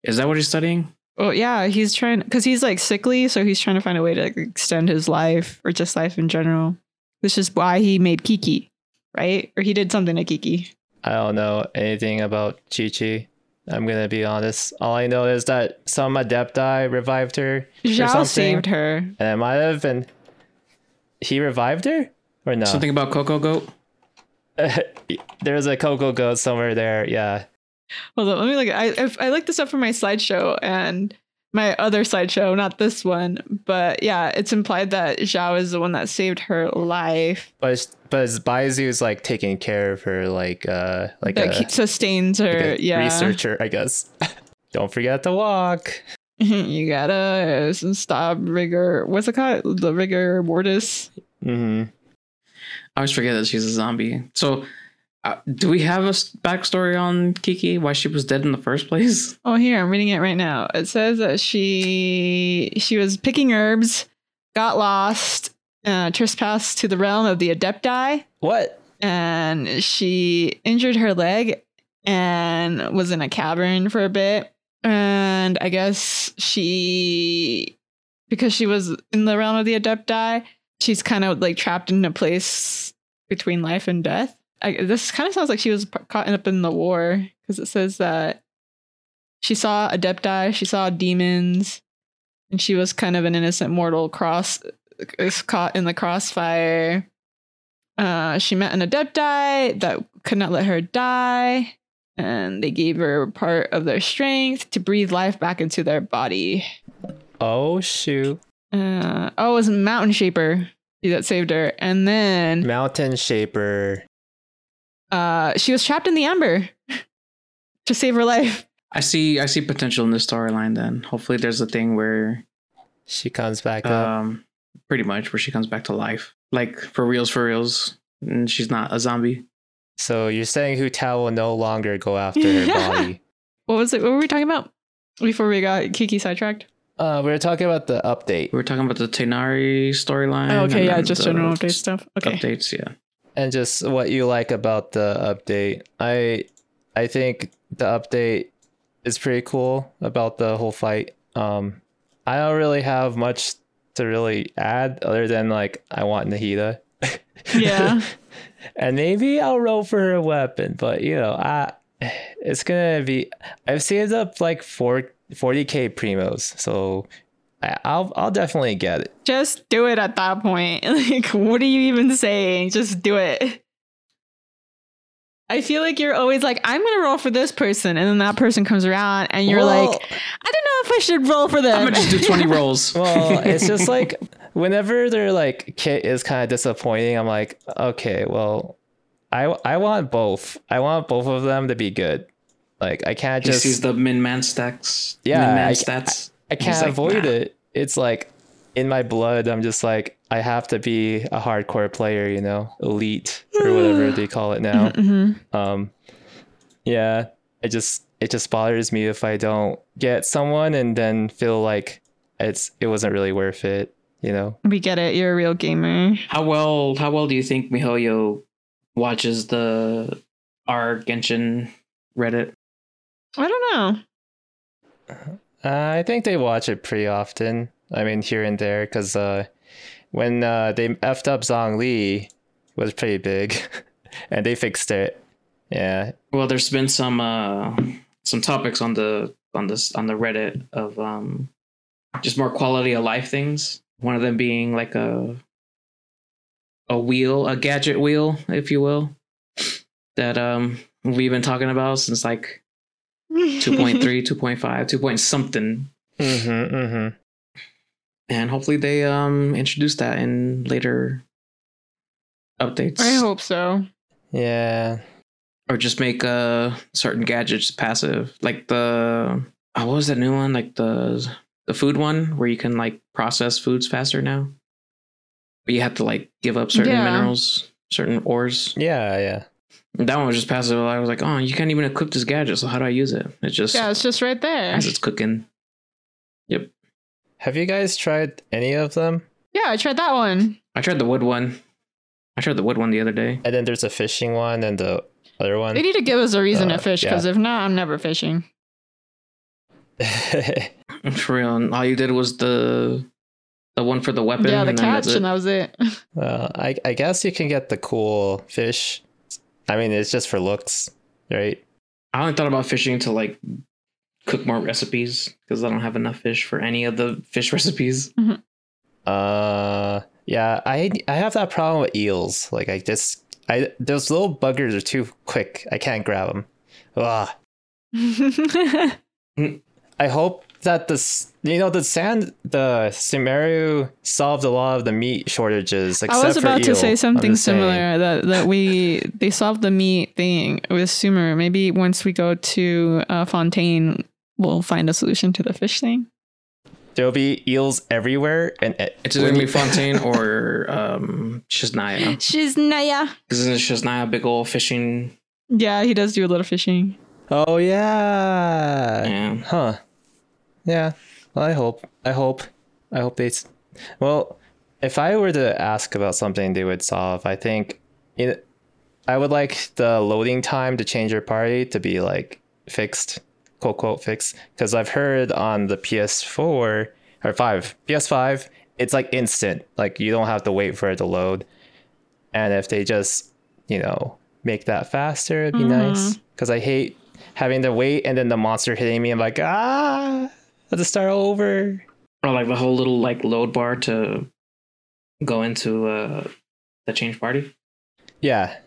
[SPEAKER 1] Is that what he's studying?
[SPEAKER 3] Well, yeah, he's trying because he's like sickly, so he's trying to find a way to like, extend his life or just life in general. This is why he made Kiki, right? Or he did something to Kiki.
[SPEAKER 2] I don't know anything about Qiqi. I'm gonna be honest. All I know is that some Adepti revived her, or
[SPEAKER 3] Zhao saved her.
[SPEAKER 2] and it might have been he revived her or no?
[SPEAKER 1] Something about Coco Goat.
[SPEAKER 2] There's a Coco goat somewhere there. Yeah.
[SPEAKER 3] Hold on, let me look. I if- I looked this up for my slideshow and my other slideshow, not this one. But yeah, it's implied that Zhao is the one that saved her life.
[SPEAKER 2] But it's, but it's is like taking care of her, like uh, like
[SPEAKER 3] That
[SPEAKER 2] a,
[SPEAKER 3] sustains her.
[SPEAKER 2] like a
[SPEAKER 3] yeah,
[SPEAKER 2] researcher, I guess. Don't forget to walk.
[SPEAKER 3] you gotta stop rigor. What's it called? The rigor mortis.
[SPEAKER 2] hmm
[SPEAKER 1] I always forget that she's a zombie. So, uh, do we have a backstory on Kiki? Why she was dead in the first place?
[SPEAKER 3] Oh, here I'm reading it right now. It says that she she was picking herbs, got lost, uh, trespassed to the realm of the Adepti,
[SPEAKER 2] What?
[SPEAKER 3] and she injured her leg and was in a cavern for a bit. And I guess she, because she was in the realm of the Adepti, she's kind of like trapped in a place between life and death. I, this kind of sounds like she was caught up in the war because it says that she saw Adepti, she saw demons, and she was kind of an innocent mortal cross is caught in the crossfire. Uh, she met an Adepti that could not let her die, and they gave her part of their strength to breathe life back into their body.
[SPEAKER 2] Oh shoot!
[SPEAKER 3] Uh, oh, it was Mountain Shaper that saved her, and then
[SPEAKER 2] Mountain Shaper.
[SPEAKER 3] Uh, she was trapped in the amber to save her life.
[SPEAKER 1] I see. I see potential in the storyline. Then hopefully, there's a thing where,
[SPEAKER 2] She comes back up.
[SPEAKER 1] um, pretty much where she comes back to life, like for reals, for reals, and she's not a zombie.
[SPEAKER 2] So you're saying Hu Tao will no longer go after her body?
[SPEAKER 3] What was it? What were we talking about before we got Kiki sidetracked?
[SPEAKER 2] Uh, we were talking about the update
[SPEAKER 1] We were talking about the Tighnari storyline.
[SPEAKER 3] Oh, okay, yeah, just general update stuff. Okay.
[SPEAKER 1] Updates, yeah.
[SPEAKER 2] And just what you like about the update. I I think the update is pretty cool about the whole fight. Um, I don't really have much to really add other than like I want Nahida.
[SPEAKER 3] Yeah.
[SPEAKER 2] and maybe I'll roll for her weapon, but you know, I it's gonna be. I've saved up like four, 40k primos, so I'll I'll definitely get it.
[SPEAKER 3] Just do it at that point. Like, what are you even saying? Just do it. I feel like you're always like, I'm gonna roll for this person, and then that person comes around, and you're
[SPEAKER 2] Well-
[SPEAKER 3] like, I don't know if I should roll for them.
[SPEAKER 1] I'm gonna just do 20 rolls.
[SPEAKER 2] Well, it's just like whenever their like kit is kind of disappointing, I'm like, okay, well, I I want both. I want both of them to be good. Like I can't
[SPEAKER 1] he
[SPEAKER 2] just
[SPEAKER 1] sees the min man stacks.
[SPEAKER 2] Yeah,
[SPEAKER 1] min man
[SPEAKER 2] I-
[SPEAKER 1] stats.
[SPEAKER 2] I can't
[SPEAKER 1] like,
[SPEAKER 2] avoid
[SPEAKER 1] nah.
[SPEAKER 2] it. It's like in my blood. I'm just like I have to be a hardcore player, you know, elite or whatever they call it now.
[SPEAKER 3] Mhm.
[SPEAKER 2] Um, yeah, it just it just bothers me if I don't get someone and then feel like it's it wasn't really worth it. You know.
[SPEAKER 3] We get it. You're a real gamer.
[SPEAKER 1] How well how well do you think Mihoyo watches the our Genshin Reddit?
[SPEAKER 3] I don't know.
[SPEAKER 2] Uh, I think they watch it pretty often. I mean, here and there, because uh, when uh, they effed up Zhongli, it was pretty big, and they fixed it. Yeah,
[SPEAKER 1] Well, there's been some uh some topics on the on this on the Reddit of um just more quality of life things. One of them being like a a wheel, a gadget wheel, if you will, that um we've been talking about since like 2.3, 2.5, 2 point something.
[SPEAKER 2] mm-hmm, mm-hmm.
[SPEAKER 1] And hopefully they um introduce that in later updates.
[SPEAKER 3] I hope so.
[SPEAKER 2] yeah.
[SPEAKER 1] or just make uh certain gadgets passive like the oh, what was that new one like the the food one where you can like process foods faster now but you have to like give up certain
[SPEAKER 3] Yeah.
[SPEAKER 1] minerals certain ores
[SPEAKER 2] Yeah, yeah.
[SPEAKER 1] That one was just passive i was like oh you can't even equip this gadget so how do i use it it just
[SPEAKER 3] Yeah, it's just right there.
[SPEAKER 1] as it's cooking yep
[SPEAKER 2] Have you guys tried any of them?
[SPEAKER 3] Yeah, I tried that one.
[SPEAKER 1] i tried the wood one i tried the wood one the other day
[SPEAKER 2] And then there's a fishing one and the other one.
[SPEAKER 3] They need to give us a reason
[SPEAKER 2] Uh,
[SPEAKER 3] to fish, because if not, I'm never fishing.
[SPEAKER 1] for real and all you did was the the one for the weapon
[SPEAKER 3] yeah, the
[SPEAKER 1] and
[SPEAKER 3] catch, and that was it.
[SPEAKER 2] well, I I guess you can get the cool fish. I mean, it's just for looks. right?
[SPEAKER 1] I only thought about fishing to like cook more recipes because I don't have enough fish for any of the fish recipes.
[SPEAKER 2] Uh, yeah, I I have that problem with eels. Like I just I those little buggers are too quick. I can't grab them. Ugh. I hope that the you know the sand the Sumeru solved a lot of the meat shortages.
[SPEAKER 3] I was
[SPEAKER 2] except for
[SPEAKER 3] about to say something
[SPEAKER 2] just saying.
[SPEAKER 3] similar that that we they solved the meat thing with Sumer. Maybe once we go to uh, Fontaine, we'll find a solution to the fish thing.
[SPEAKER 2] There'll be eels everywhere, and
[SPEAKER 1] It's either gonna be Fontaine or um Snezhnaya.
[SPEAKER 3] She's Naya.
[SPEAKER 1] Isn't Snezhnaya a big old fishing?
[SPEAKER 3] Yeah, he does do a little fishing.
[SPEAKER 2] Oh yeah.
[SPEAKER 1] Yeah.
[SPEAKER 2] Huh. Yeah. Well, I hope. I hope. I hope they. Well, if I were to ask about something they would solve, I think it. I would like the loading time to change your party to be like fixed, quote quote fixed, because I've heard on the PS4 or five, PS5, it's like instant. Like you don't have to wait for it to load. And if they just, you know, make that faster, it'd be nice. Because I hate having to wait and then the monster hitting me. I'm like, ah, have to start over.
[SPEAKER 1] Or like the whole little like load bar to go into uh the change party.
[SPEAKER 2] Yeah.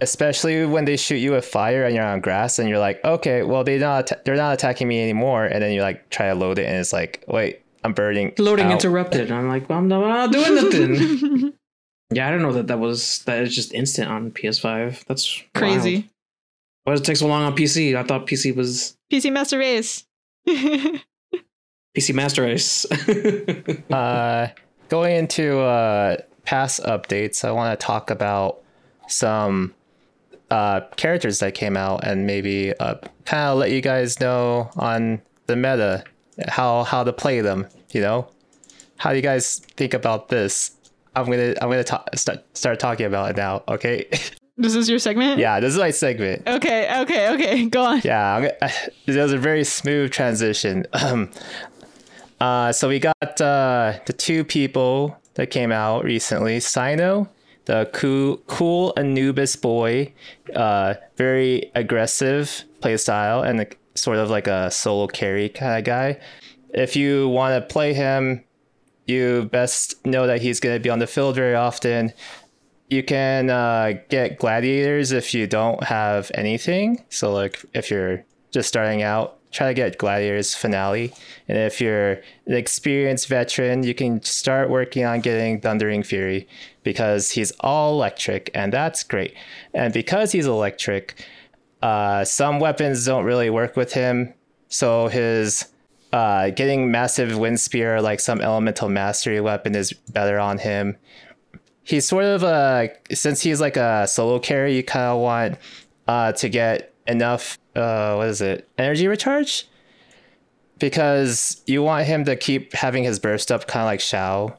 [SPEAKER 2] Especially when they shoot you with fire and you're on grass and you're like, okay, well they not atta- they're not attacking me anymore, and then you like try to load it and it's like, wait, I'm burning.
[SPEAKER 1] Loading
[SPEAKER 2] out.
[SPEAKER 1] interrupted. I'm like, well, I'm not, I'm not doing nothing. yeah, I don't know that that was that is just instant on PS5. That's wild.
[SPEAKER 3] Crazy.
[SPEAKER 1] Why does it take so long on PC? I thought PC was
[SPEAKER 3] PC Master Race.
[SPEAKER 1] PC Master Race.
[SPEAKER 2] Uh, going into uh, past updates, I want to talk about some uh, characters that came out and maybe uh, kind of let you guys know on the meta how how to play them. You know, how do you guys think about this? I'm gonna I'm gonna ta- start start talking about it now. Okay,
[SPEAKER 3] this is your segment?
[SPEAKER 2] yeah, this is my segment.
[SPEAKER 3] Okay, okay, okay. Go on.
[SPEAKER 2] Yeah, I'm gonna, it was a very smooth transition. Um, uh, so we got uh, the two people that came out recently. Cyno, the cool, cool Anubis boy, uh, very aggressive playstyle and a, sort of like a solo carry kind of guy. If you want to play him, you best know that he's going to be on the field very often. You can uh, get gladiators if you don't have anything. So, like, if you're just starting out, try to get gladiators finale. And if you're an experienced veteran, you can start working on getting Thundering Fury because he's all electric, and that's great. And because he's electric, uh, some weapons don't really work with him. So his uh, getting Missive Windspear, like some elemental mastery weapon, is better on him. He's sort of a since he's like a solo carry, you kind of want uh, to get enough. Uh, what is it? Energy recharge, because you want him to keep having his burst up, kind of like Xiao.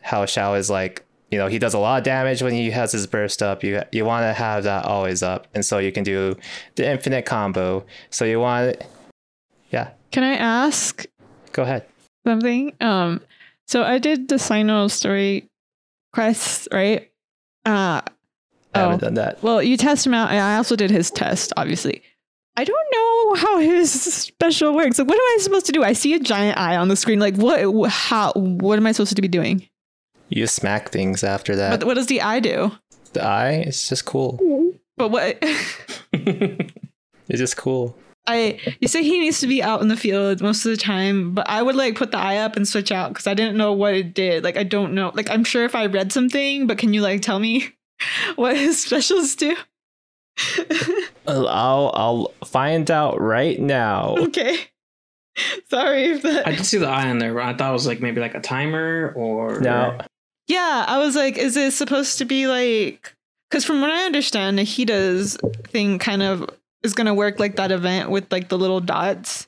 [SPEAKER 2] How Xiao is like, you know, he does a lot of damage when he has his burst up. You you want to have that always up, and so you can do the infinite combo. So you want, it yeah,
[SPEAKER 3] Can I ask
[SPEAKER 2] go ahead.
[SPEAKER 3] something? Um, so I did the Cyno story quest, right? Uh,
[SPEAKER 2] I haven't
[SPEAKER 3] Oh.
[SPEAKER 2] done that.
[SPEAKER 3] well, you test him out, I also did his test, obviously. I don't know how his special works. Like, what am I supposed to do? I see a giant eye on the screen. Like, what? How? What am I supposed to be doing?
[SPEAKER 2] You smack things after that.
[SPEAKER 3] What? What does the eye do?
[SPEAKER 2] the eye, it's just cool.
[SPEAKER 3] But what?
[SPEAKER 2] It's just cool.
[SPEAKER 3] I you say he needs to be out in the field most of the time, but I would like put the eye up and switch out because I didn't know what it did. Like I don't know. Like I'm sure if I read something, but can you like tell me what his specials do?
[SPEAKER 2] Uh, I'll I'll find out right now.
[SPEAKER 3] okay. Sorry if that.
[SPEAKER 1] I did see the eye on there, but I thought it was like maybe like a timer or
[SPEAKER 2] No,
[SPEAKER 3] yeah, I was like, is it supposed to be like? Because from what I understand, Nahida's thing kind of is gonna work like that event with like the little dots.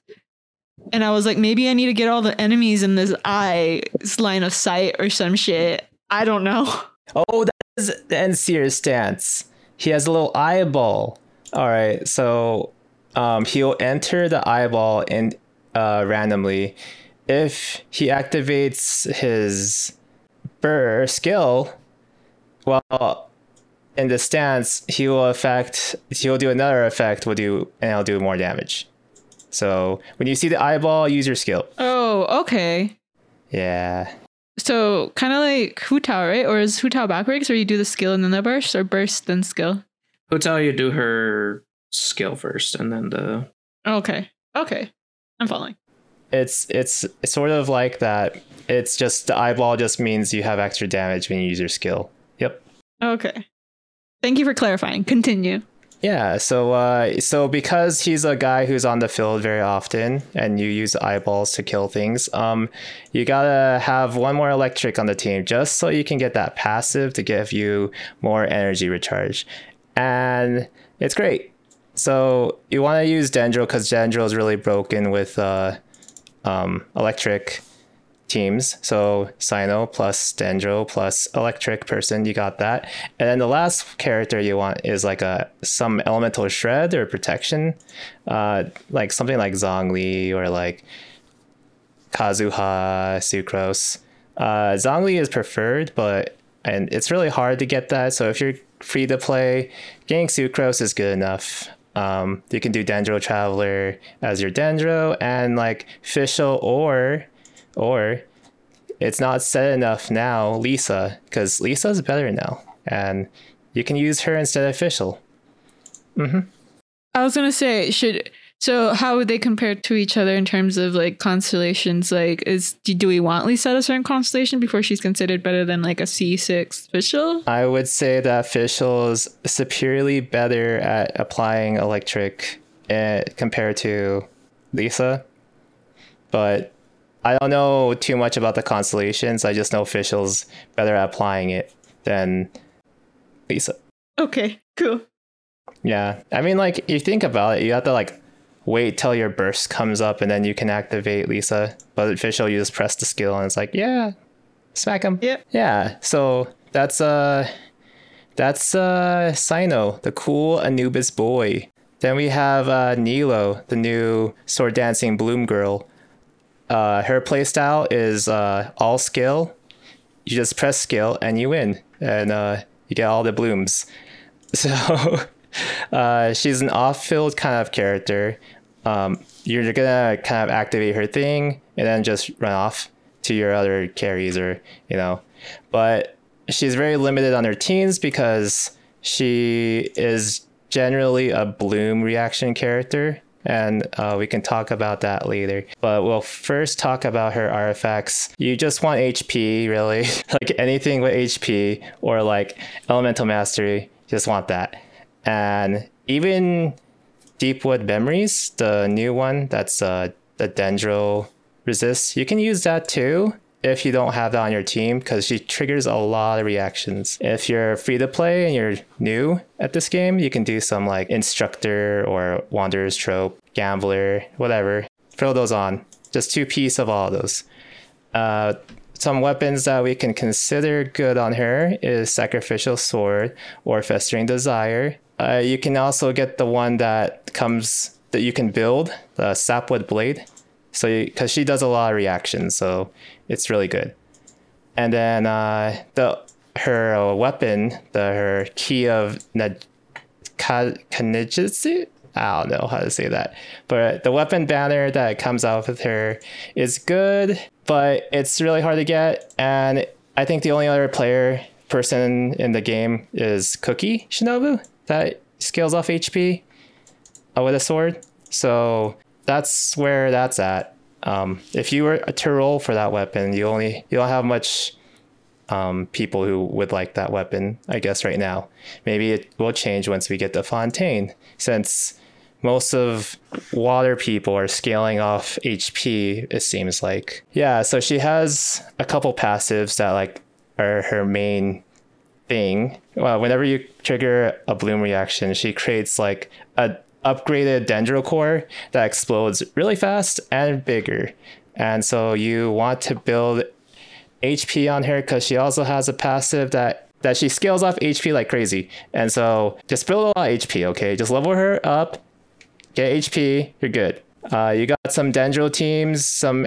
[SPEAKER 3] And I was like, maybe I need to get all the enemies in this eye's line of sight or some shit. I don't know.
[SPEAKER 2] Oh, is the stance. He has a little eyeball. All right, so um, he'll enter the eyeball in uh, randomly. If he activates his burr skill, well, in the stance, he will affect. He'll do another effect. Will do and I'll do more damage. So when you see the eyeball, use your skill.
[SPEAKER 3] Oh, okay.
[SPEAKER 2] Yeah.
[SPEAKER 3] So kind of like Hu Tao, right? Or is Hu Tao backwards, where you do the skill and then the burst, or burst then skill?
[SPEAKER 1] Hu Tao you do her skill first and then the
[SPEAKER 3] Okay. Okay. I'm following.
[SPEAKER 2] It's it's it's sort of like that. It's just the eyeball just means you have extra damage when you use your skill. Yep.
[SPEAKER 3] Okay. Thank you for clarifying. Continue.
[SPEAKER 2] Yeah, so uh, so because he's a guy who's on the field very often, and you use eyeballs to kill things, um, you gotta have one more electric on the team just so you can get that passive to give you more energy recharge, and it's great. So you want to use Dendro because Dendro is really broken with uh, um, electric teams. So Cyno plus Dendro plus electric person, you got that. And then the last character you want is like a some elemental shred or protection, uh, like something like Zhongli or like Kazuha, Sucrose. Uh, Zhongli is preferred, but and it's really hard to get that. So if you're free to play, getting Sucrose is good enough. Um, you can do Dendro Traveler as your Dendro and like Fischl or or it's not set enough now, Lisa, because Lisa's better now. And you can use her instead of Fischl. Mm-hmm.
[SPEAKER 3] I was gonna say, should so how would they compare to each other in terms of like constellations? Like, is do, do we want Lisa at a certain constellation before she's considered better than like a C six Fischl?
[SPEAKER 2] I would say that Fischl is superiorly better at applying electric uh, compared to Lisa. But I don't know too much about the constellations. I just know Fischl's better at applying it than Lisa.
[SPEAKER 3] Okay, cool.
[SPEAKER 2] Yeah. I mean, like, you think about it, you have to, like, wait till your burst comes up and then you can activate Lisa. But Fischl you just press the skill and it's like, yeah, smack him.
[SPEAKER 3] Yep.
[SPEAKER 2] Yeah. So that's, uh, that's, uh, Cyno, the cool Anubis boy. Then we have, uh, Nilou, the new sword dancing bloom girl. Uh, her playstyle is, uh, all skill. You just press skill and you win. And, uh, you get all the blooms. So, uh, she's an off-field kind of character. Um, you're gonna kind of activate her thing and then just run off to your other carries or you know, but she's very limited on her teams because she is generally a bloom reaction character and uh, we can talk about that later. But we'll first talk about her artifacts. You just want HP, really, like anything with HP or like elemental mastery. Just want that, and even Deepwood Memories, the new one that's uh, the Dendro resist. You can use that too if you don't have that on your team because she triggers a lot of reactions. If you're free to play and you're new at this game, you can do some like instructor or wanderer's troupe, gambler, whatever. Throw those on. Just two piece of all of those. Uh, some weapons that we can consider good on her is sacrificial sword or festering desire. Uh, you can also get the one that comes that you can build the sapwood blade. So because she does a lot of reactions, so it's really good. And then uh, the her uh, weapon, the her key of Khaj-Nisut. I don't know how to say that, but the weapon banner that comes out with her is good, but it's really hard to get. And I think the only other player person in the game is Kuki Shinobu that scales off HP uh, with a sword. So that's where that's at. Um, if you were to roll for that weapon, you only you don't have much um, people who would like that weapon. I guess right now, maybe it will change once we get to Fontaine, since most of water people are scaling off HP. It seems like yeah. So she has a couple passives that like are her main thing. Well, whenever you trigger a bloom reaction, she creates like a upgraded dendro core that explodes really fast and bigger. And so you want to build HP on her because she also has a passive that that she scales off HP like crazy. And so just build a lot of HP, okay? Just level her up, get HP, you're good. Uh, you got some dendro teams, some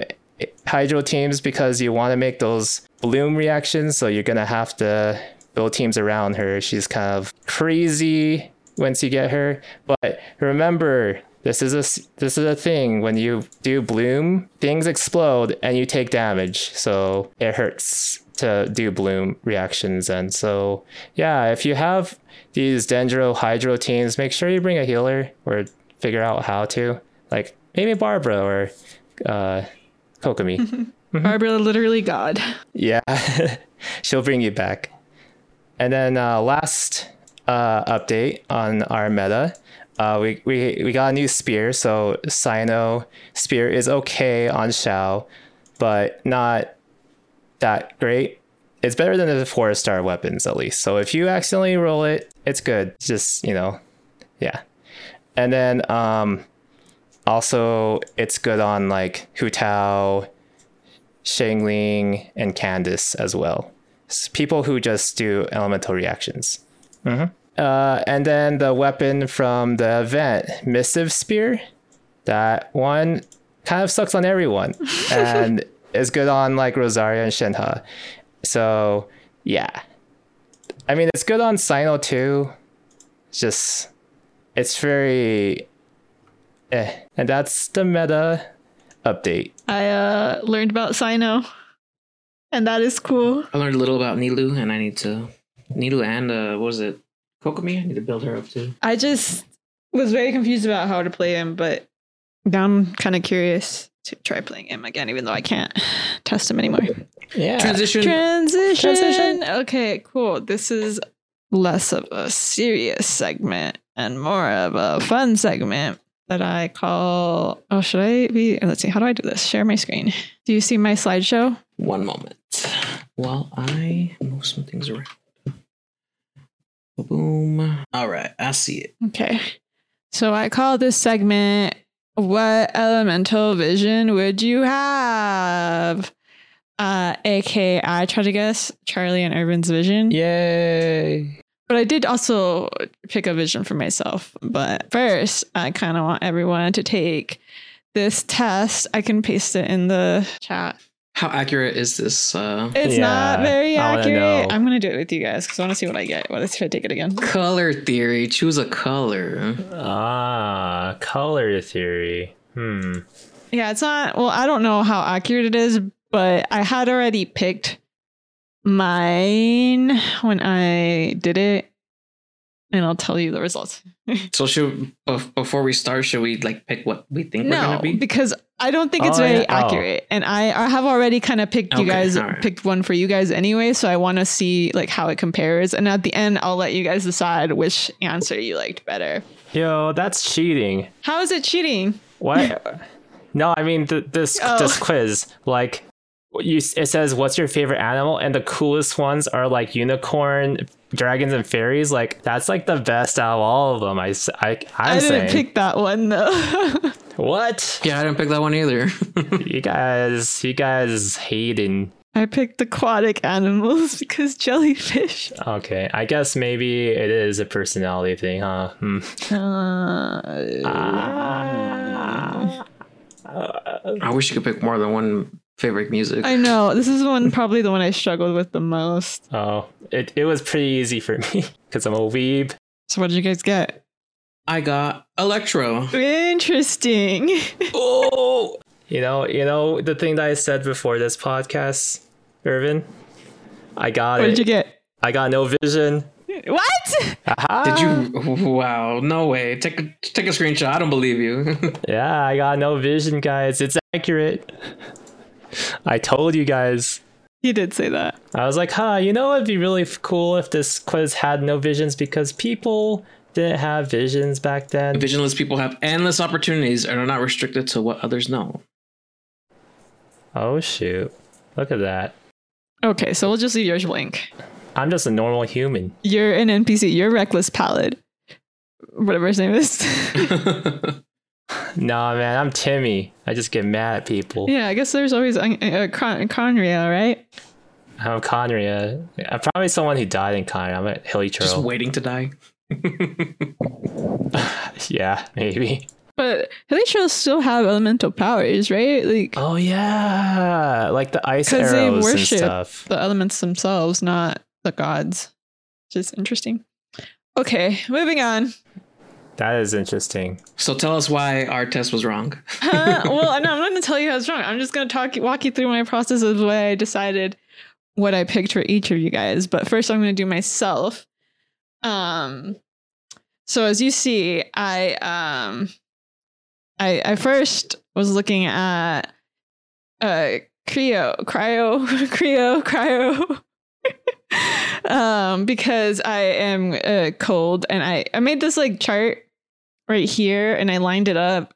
[SPEAKER 2] hydro teams because you want to make those bloom reactions. So you're gonna have to build teams around her. She's kind of crazy once you get her. But remember, this is a this is a thing. When you do bloom, things explode and you take damage. So it hurts to do bloom reactions. And so yeah, if you have these Dendro Hydro teams, make sure you bring a healer or figure out how to. Like maybe Barbara or uh Kokomi.
[SPEAKER 3] Barbara, literally God.
[SPEAKER 2] Yeah, she'll bring you back. And then uh, last uh, update on our meta, uh, we, we we got a new spear. So Cyno spear is okay on Xiao, but not that great. It's better than the four star weapons at least. So if you accidentally roll it, it's good. Just you know, yeah. And then um, also it's good on like Hu Tao, Xiangling, and Candace as well. People who just do elemental reactions. Uh, and then the weapon from the event, Missive Spear, that one kind of sucks on everyone and is good on like Rosaria and Shenhe. So, yeah. I mean, it's good on Cyno too. It's just, it's very eh. And that's the meta update.
[SPEAKER 3] I uh learned about Cyno. And that is cool.
[SPEAKER 1] I learned a little about Nilou, and I need to Nilou and uh, what was it, Kokomi? I need to build her up too.
[SPEAKER 3] I just was very confused about how to play him, but now I'm kind of curious to try playing him again, even though I can't test him anymore.
[SPEAKER 2] Yeah.
[SPEAKER 1] Transition.
[SPEAKER 3] Transition.
[SPEAKER 2] Transition.
[SPEAKER 3] Okay, cool. This is less of a serious segment and more of a fun segment that I call. Oh, should I be? Let's see. How do I do this? Share my screen. Do you see my slideshow?
[SPEAKER 1] One moment. While I move some things around. Boom. All right, I see it.
[SPEAKER 3] Okay. So I call this segment What Elemental Vision Would You Have? Uh, aka I try to guess Charlie and Irvyn's vision.
[SPEAKER 2] Yay.
[SPEAKER 3] But I did also pick a vision for myself. But first, I kind of want everyone to take this test. I can paste it in the chat.
[SPEAKER 1] How accurate is this? Uh,
[SPEAKER 3] It's
[SPEAKER 2] Yeah,
[SPEAKER 3] not very accurate. I'm gonna do it with you guys because I want to see what I get. What if I take it again?
[SPEAKER 1] color theory. Choose a color.
[SPEAKER 2] Ah, color theory. Hmm.
[SPEAKER 3] Yeah, it's not. Well, I don't know how accurate it is, but I had already picked mine when I did it, and I'll tell you the results.
[SPEAKER 1] So should before we start, should we like pick what we think we're gonna be?
[SPEAKER 3] because I don't think it's
[SPEAKER 2] Oh,
[SPEAKER 3] very
[SPEAKER 2] yeah. Oh.
[SPEAKER 3] accurate, and I, I have already kind of picked you guys,
[SPEAKER 1] alright.
[SPEAKER 3] picked one for you guys anyway. So I want to see like how it compares, and at the end, I'll let you guys decide which answer you liked better.
[SPEAKER 2] Yo, that's cheating.
[SPEAKER 3] How is it cheating?
[SPEAKER 2] What? no, I mean th- this
[SPEAKER 3] Oh.
[SPEAKER 2] this quiz. Like, you it says what's your favorite animal, and the coolest ones are like unicorn, dragons, and fairies. Like that's like the best out of all of them. I s- I I'm
[SPEAKER 3] I didn't
[SPEAKER 2] saying.
[SPEAKER 3] pick that one though.
[SPEAKER 2] what?
[SPEAKER 1] Yeah, I didn't pick that one either.
[SPEAKER 2] you guys, you guys hating.
[SPEAKER 3] I picked aquatic animals because jellyfish.
[SPEAKER 2] Okay, I guess maybe it is a personality thing, huh? Hmm.
[SPEAKER 3] Uh,
[SPEAKER 1] I wish you could pick more than one favorite music.
[SPEAKER 3] I know this is one probably the one I struggled with the most.
[SPEAKER 2] Oh, it, it was pretty easy for me because I'm a weeb.
[SPEAKER 3] So what did you guys get?
[SPEAKER 1] I got Electro.
[SPEAKER 3] Interesting.
[SPEAKER 2] Oh, you know, you know the thing that I said before this podcast, Irvyn. I got
[SPEAKER 3] what
[SPEAKER 2] it.
[SPEAKER 3] What did you get?
[SPEAKER 2] I got no vision.
[SPEAKER 3] What?
[SPEAKER 2] Aha.
[SPEAKER 1] Did you? Wow, no way. Take a take a screenshot. I don't believe you.
[SPEAKER 2] Yeah, I got no vision, guys. It's accurate. I told you guys.
[SPEAKER 3] He did say that.
[SPEAKER 2] I was like, huh, you know, it'd be really cool if this quiz had no visions because people didn't have visions back then.
[SPEAKER 1] Visionless people have endless opportunities and are not restricted to what others know.
[SPEAKER 2] Oh, shoot. Look at that.
[SPEAKER 3] Okay, so we'll just leave yours blank.
[SPEAKER 2] I'm just a normal human.
[SPEAKER 3] You're an NPC. You're reckless pallid. Whatever his name is.
[SPEAKER 2] Nah, man, I'm Timmy. I just get mad at people.
[SPEAKER 3] yeah, I guess there's always uh, uh, Con- Khaenri'ah, right?
[SPEAKER 2] I'm Khaenri'ah. I'm probably someone who died in Khaenri'ah. I'm a hilly
[SPEAKER 1] Just waiting to die.
[SPEAKER 2] yeah, maybe.
[SPEAKER 3] But Hilichurls still have elemental powers, right? Like
[SPEAKER 2] Oh yeah, like the ice
[SPEAKER 3] 'Cause they
[SPEAKER 2] arrows and
[SPEAKER 3] worship
[SPEAKER 2] stuff.
[SPEAKER 3] the elements themselves, not the gods. which is interesting. Okay, moving on.
[SPEAKER 2] That is interesting.
[SPEAKER 1] So tell us why our test was wrong.
[SPEAKER 3] Uh, well, no, I'm not going to tell you how it's wrong. I'm just going to talk, walk you through my process of the way I decided what I picked for each of you guys. But first, I'm going to do myself. Um, so as you see, I um, I I first was looking at uh cryo, cryo, cryo, cryo. um, because I am uh, cold, and I I made this like chart right here, and I lined it up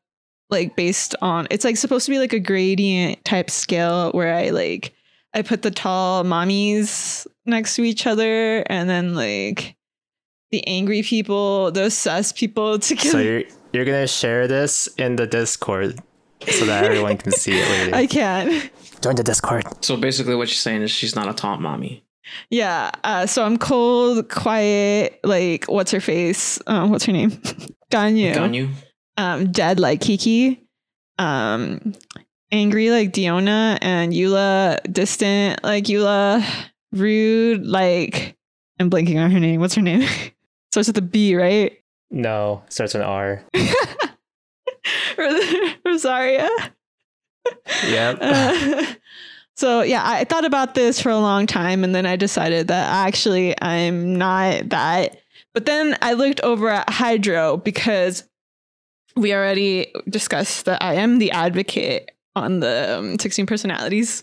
[SPEAKER 3] like based on it's like supposed to be like a gradient type scale where I like I put the tall mommies next to each other, and then like the angry people, those sus people together.
[SPEAKER 2] So you're you're gonna share this in the Discord so that everyone can see it later.
[SPEAKER 3] I can't
[SPEAKER 2] Join the Discord.
[SPEAKER 1] So basically, what she's saying is she's not a taunt mommy.
[SPEAKER 3] Yeah. Uh, so I'm cold, quiet, like what's her face? Um, what's her name? Ganyu.
[SPEAKER 1] Ganyu.
[SPEAKER 3] Um, dead like Qiqi. Um, angry like Diona, and Eula distant like Eula. Rude like I'm blanking on her name. What's her name? Starts with a B, right?
[SPEAKER 2] No, starts with an R.
[SPEAKER 3] Rosaria.
[SPEAKER 2] Yep.
[SPEAKER 3] Uh, so yeah, I thought about this for a long time, and then I decided that actually I'm not that. But then I looked over at Hydro because we already discussed that I am the advocate on the um, 16 personalities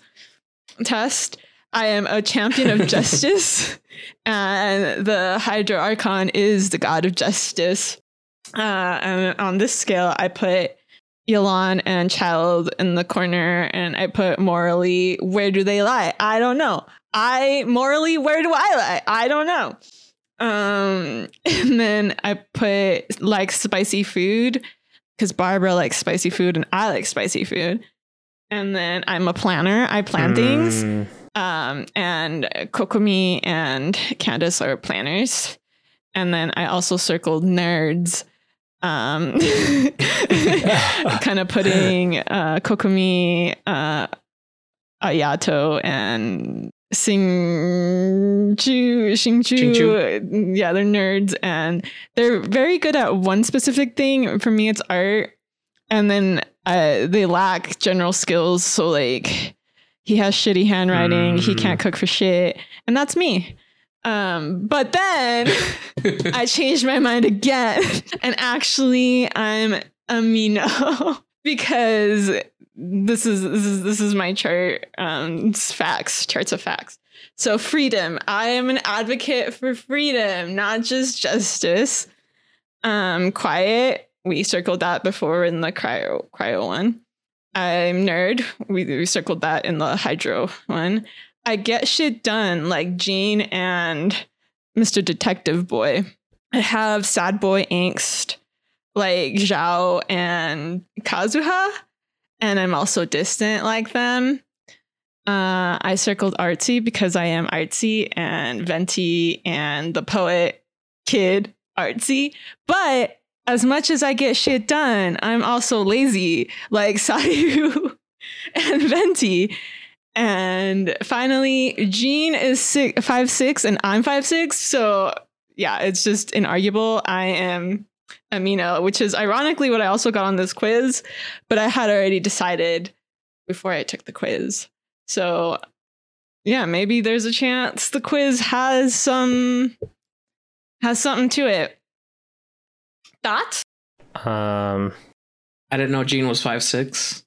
[SPEAKER 3] test. I am a champion of justice, and the Hydro Archon is the god of justice. Uh, and on this scale, I put Yelan and Childe in the corner, and I put morally, where do they lie? I don't know. I morally, where do I lie? I don't know. Um, and then I put like spicy food because Barbara likes spicy food and I like spicy food. And then I'm a planner. I plan things.
[SPEAKER 2] Mm,
[SPEAKER 3] Um, and Kokomi and Candace are planners. And then I also circled nerds. Um, kind of putting uh, Kokomi, uh, Ayato, and Singju, Xingqiu. Yeah, they're nerds and they're very good at one specific thing. For me, it's art. And then uh, they lack general skills. So, like, he has shitty handwriting. He
[SPEAKER 2] Mm.
[SPEAKER 3] can't cook for shit. And that's me. Um, but then I changed my mind again. And actually, I'm amino because this is this is this is my chart. Um, it's facts, charts of facts. So freedom. I am an advocate for freedom, not just justice. Um, quiet. We circled that before in the cryo cryo one. I'm nerd. We, we circled that in the hydro one. I get shit done like Jean and Mr. Detective Boy. I have sad boy angst like Xiao and Kazuha, and I'm also distant like them. Uh, I circled artsy because I am artsy and venti and the poet kid artsy. But as much as I get shit done, I'm also lazy like Sayu and venti. And finally, Jean is six, five six, and I'm five six. So yeah, it's just inarguable. I am amino, which is ironically what I also got on this quiz, but I had already decided before I took the quiz. So yeah, maybe there's a chance the quiz has some has something to it. Thoughts?
[SPEAKER 2] Um,
[SPEAKER 1] I didn't know Jean was five six.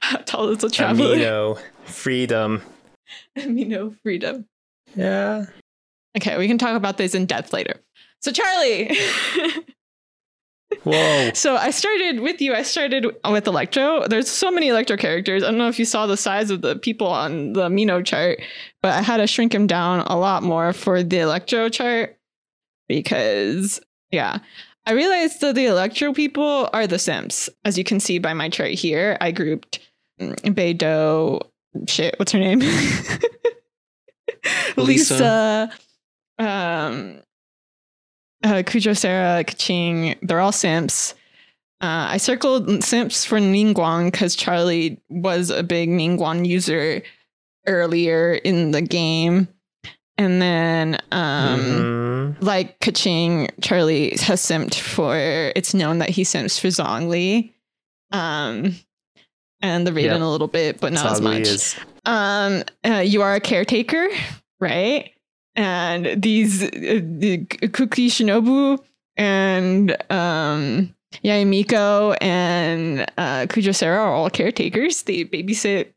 [SPEAKER 3] How tall is a traveler?
[SPEAKER 2] amino, freedom.
[SPEAKER 3] Amino freedom.
[SPEAKER 2] Yeah.
[SPEAKER 3] Okay, we can talk about this in depth later. So Charlie.
[SPEAKER 2] Whoa.
[SPEAKER 3] so I started with you. I started with Electro. There's so many Electro characters. I don't know if you saw the size of the people on the Amino chart, but I had to shrink him down a lot more for the Electro chart because yeah. I realized that the Electro people are the Sims. As you can see by my chart here, I grouped mm, Beidou, shit, what's her name?
[SPEAKER 1] Lisa.
[SPEAKER 3] Lisa, um, uh, Kujo, Sarah, Keqing, they're all simps. Uh, I circled simps for Ningguang because Charlie was a big Ningguang user earlier in the game. And then um
[SPEAKER 2] Mhm.
[SPEAKER 3] like Keqing, Charlie has simped for it's known that he simps for Zhongli. Um and the Raiden
[SPEAKER 2] Yep.
[SPEAKER 3] a little bit, but not as much. um uh, you are a caretaker right and these uh, the kuki shinobu and um Yae Miko and uh Kujou Sara are all caretakers they babysit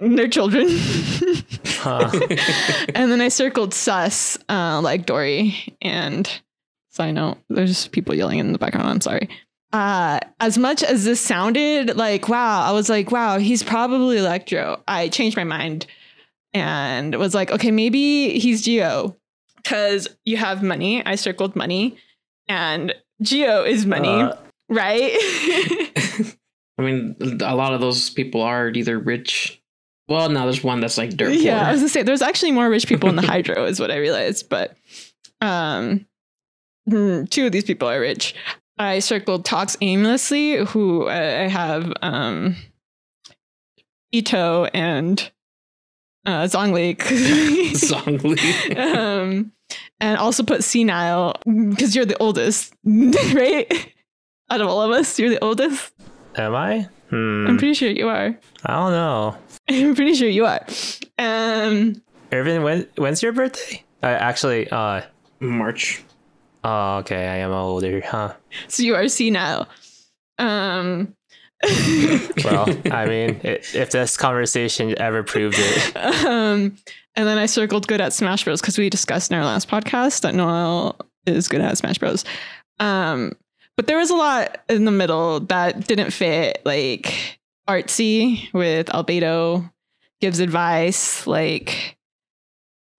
[SPEAKER 3] their children
[SPEAKER 2] Huh.
[SPEAKER 3] and then i circled sus uh like Dori and side note there's people yelling in the background i'm sorry uh, as much as this sounded like wow, I was like, wow, he's probably Electro. I changed my mind and was like, okay, maybe he's Geo because you have money. I circled money, and Geo is money,
[SPEAKER 2] Uh,
[SPEAKER 3] right?
[SPEAKER 1] I mean, a lot of those people are either rich. Well, no, there's one that's like dirt poor.
[SPEAKER 3] yeah, I was gonna say there's actually more rich people in the Hydro, is what I realized, but um, hmm, two of these people are rich. I circled talks aimlessly, who I I have um, Itto and uh, Zhongli.
[SPEAKER 1] Zhongli.
[SPEAKER 3] um, and also put senile because you're the oldest, right? Out of all of us, you're the oldest.
[SPEAKER 2] am I? Hmm.
[SPEAKER 3] I'm pretty sure you are.
[SPEAKER 2] I don't know.
[SPEAKER 3] I'm pretty sure you are. Um,
[SPEAKER 2] Irvyn, when when's your birthday? Uh, actually, uh,
[SPEAKER 1] March.
[SPEAKER 2] oh, okay, I am older, huh?
[SPEAKER 3] so you are senile. Um,
[SPEAKER 2] Well, I mean, i if this conversation ever proved it,
[SPEAKER 3] um, and then I circled good at Smash Bros because we discussed in our last podcast that Noelle is good at Smash Bros. Um, but there was a lot in the middle that didn't fit, like artsy with Albedo gives advice, like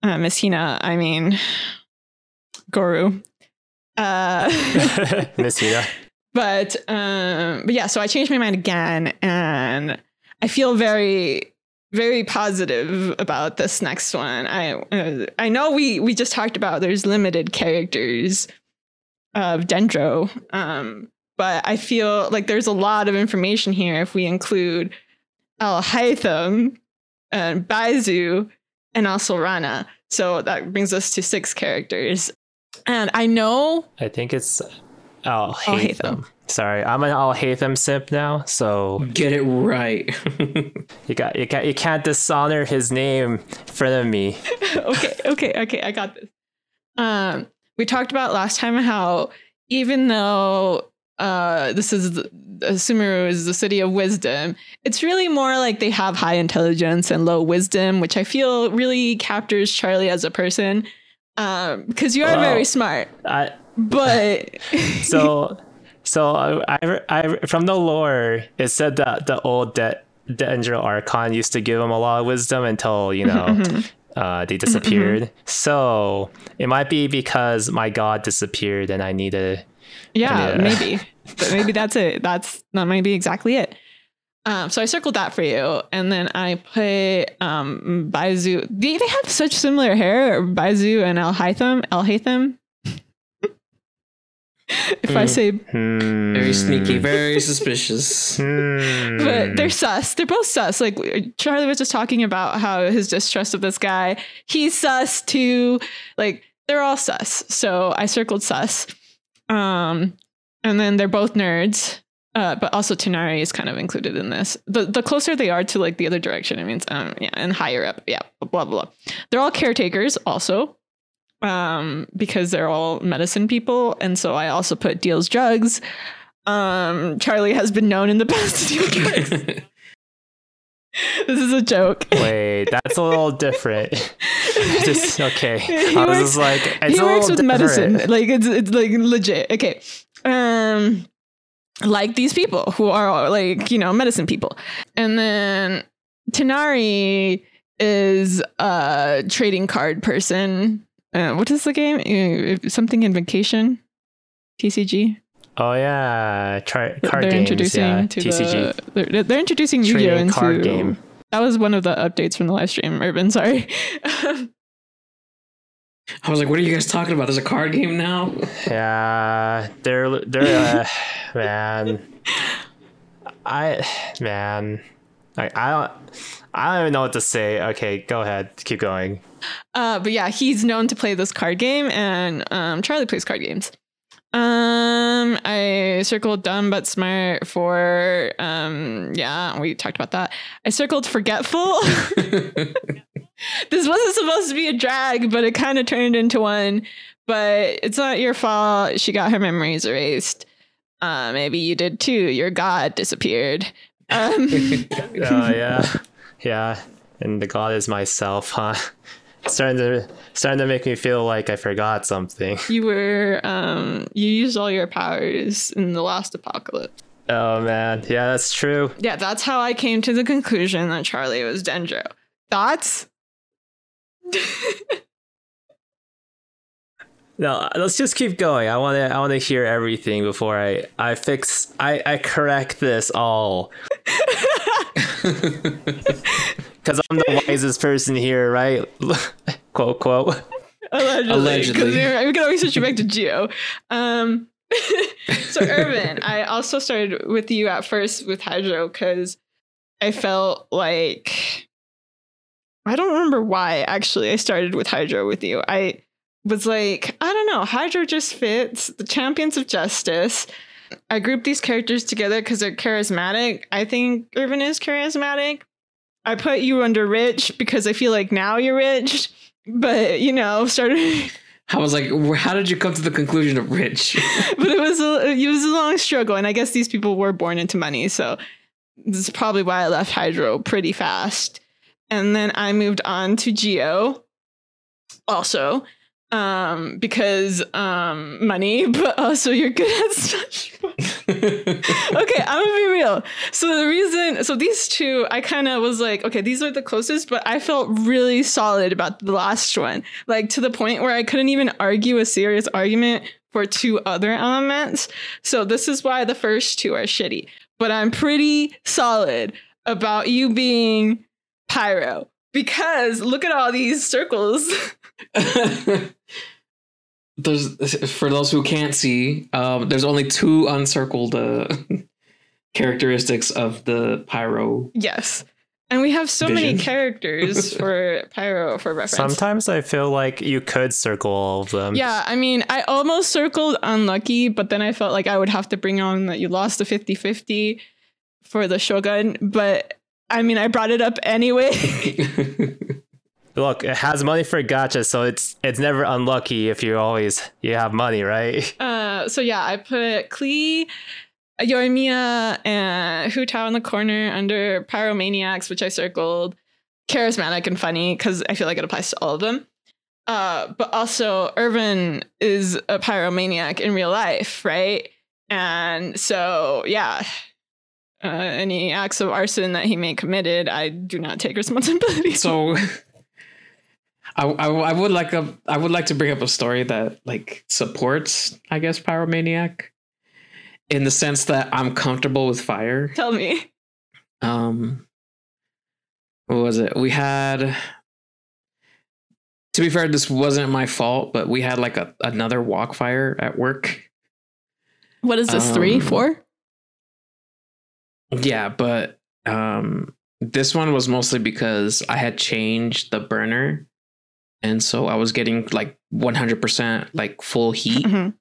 [SPEAKER 3] uh, Miss Hina. I mean, Gorou. Uh,
[SPEAKER 2] Miss Hina.
[SPEAKER 3] but um but yeah so i changed my mind again and i feel very very positive about this next one i uh, i know we we just talked about there's limited characters of dendro um but i feel like there's a lot of information here if we include al haytham and baizhu and also rana so that brings us to six characters and i know
[SPEAKER 2] I think it's Al
[SPEAKER 3] Hatham.
[SPEAKER 2] Hatham. Sorry, I'm an Al Hatham simp now, so
[SPEAKER 1] Get it right.
[SPEAKER 2] you got you can't you can't dishonor his name in front of me.
[SPEAKER 3] okay, okay, okay. I got this. Um, we talked about last time how even though uh, this is the, Sumeru is the city of wisdom, it's really more like they have high intelligence and low wisdom, which I feel really captures Charlie as a person. Um, because you are
[SPEAKER 2] Wow.
[SPEAKER 3] very smart,
[SPEAKER 2] I
[SPEAKER 3] but
[SPEAKER 2] so so I, I, I from the lore it said that the old De- Dendro Archon used to give him a lot of wisdom until you know uh, they disappeared. So it might be because my god disappeared and I need a
[SPEAKER 3] yeah,
[SPEAKER 2] Yeah.
[SPEAKER 3] maybe, but maybe that's it. That's that might be exactly it. Um, so I circled that for you, and then I put um, Baizhu. They, they have such similar hair, Baizhu and Al Haytham. Al Haytham. If I
[SPEAKER 1] Mm.
[SPEAKER 3] say,
[SPEAKER 2] hmm,
[SPEAKER 1] very sneaky, very suspicious.
[SPEAKER 2] hmm.
[SPEAKER 3] but they're sus. They're both sus. Like Charlie was just talking about how his distrust of this guy. He's sus too. Like they're all sus. So I circled sus. Um, and then they're both nerds. Uh, but also Tighnari is kind of included in this. The the closer they are to like the other direction, it means um yeah, and higher up, yeah, blah blah blah. They're all caretakers also, um, because they're all medicine people, and so I also put deals drugs. Um, Charlie has been known in the past to deal drugs. this is a joke.
[SPEAKER 2] Wait, that's a little different. Just okay.
[SPEAKER 3] He
[SPEAKER 2] I was
[SPEAKER 3] works-
[SPEAKER 2] like, it's
[SPEAKER 3] he
[SPEAKER 2] a
[SPEAKER 3] works with
[SPEAKER 2] little
[SPEAKER 3] medicine. Like it's it's like legit. Okay. Um like these people who are like, you know, medicine people. And then Tighnari is a trading card person. Uh, what is the game? Uh, Something in vacation? TCG.
[SPEAKER 2] Oh yeah, Tri- card
[SPEAKER 3] they're
[SPEAKER 2] games.
[SPEAKER 3] introducing
[SPEAKER 2] yeah,
[SPEAKER 3] to
[SPEAKER 2] TCG.
[SPEAKER 3] the they're, they're introducing Yu-Gi-Oh into
[SPEAKER 2] card game.
[SPEAKER 3] That was one of the updates from the live stream, Irvyn. Sorry.
[SPEAKER 1] I was like, what are you guys talking about? There's a card game now?
[SPEAKER 2] Yeah, they're they're uh, man. I man, I don't. I don't even know what to say. Okay, go ahead. Keep going.
[SPEAKER 3] Uh, but yeah, he's known to play this card game, and um, Charlie plays card games. Um, I circled dumb but smart for um, yeah, we talked about that. I circled forgetful. this wasn't supposed to be a drag, but it kind of turned into one. But it's not your fault. She got her memories erased. Uh, maybe you did too. Your god disappeared. Um,
[SPEAKER 2] Oh yeah, yeah. And the god is myself, huh? starting to starting to make me feel like I forgot something.
[SPEAKER 3] you were um, you used all your powers in the last apocalypse.
[SPEAKER 2] Oh man, yeah, that's true.
[SPEAKER 3] Yeah, that's how I came to the conclusion that Charlie was Dendro. Thoughts?
[SPEAKER 2] No, let's just keep going. I want to I want to hear everything before I I fix I I correct this all. Cuz I'm the wisest person here, right? quote quote.
[SPEAKER 3] Allegedly.
[SPEAKER 1] Allegedly.
[SPEAKER 3] Because we can always switch you back to Geo. Um, so, Irvyn, I also started with you at first with Hydro because I felt like I don't remember why actually I started with Hydro with you. I was like, I don't know, Hydro just fits the champions of justice. I grouped these characters together because they're charismatic. I think Irvyn is charismatic. I put you under Rich because I feel like now you're rich, but you know, started.
[SPEAKER 1] I was like, how did you come to the conclusion of rich?
[SPEAKER 3] but it was a it was a long struggle, and I guess these people were born into money, so this is probably why I left Hydro pretty fast. And then I moved on to Geo, also um because um money but also you're good at such okay i'm gonna be real. So the reason so these two i kind of was like okay these are the closest but i felt really solid about the last one. Like to the point where i couldn't even argue a serious argument for two other elements. So this is why the first two are shitty. But i'm pretty solid about you being pyro. Because look at all these circles
[SPEAKER 1] there's for those who can't see, um, there's only two uncircled uh, characteristics of the pyro.
[SPEAKER 3] Yes. And we have so many characters for Pyro for reference.
[SPEAKER 2] Sometimes I feel like you could circle all of them.
[SPEAKER 3] yeah, I mean, I almost circled unlucky, but then I felt like I would have to bring on that you lost the 50 50 for the Shogun. But I mean, I brought it up anyway.
[SPEAKER 2] Look, it has money for gacha, so it's it's never unlucky if you always you have money, right?
[SPEAKER 3] uh, so yeah, I put Klee, Yoimiya, and Hu Tao in the corner under Pyromaniacs, which I circled. Charismatic and funny because I feel like it applies to all of them. Uh, but also, Irvyn is a pyromaniac in real life, right? And so, yeah, uh, any acts of arson that he may committed, I do not take responsibility.
[SPEAKER 1] so I, I, I would like a I would like to bring up a story that like supports I guess pyromaniac in the sense that I'm comfortable with fire.
[SPEAKER 3] Tell me.
[SPEAKER 1] Um what was it? We had to be fair, this wasn't my fault, but we had like a another walk fire at work.
[SPEAKER 3] What is this? three,
[SPEAKER 1] Um,
[SPEAKER 3] four?
[SPEAKER 1] Yeah, but um this one was mostly because I had changed the burner and so I was getting like 100% like full heat.
[SPEAKER 3] Mhm.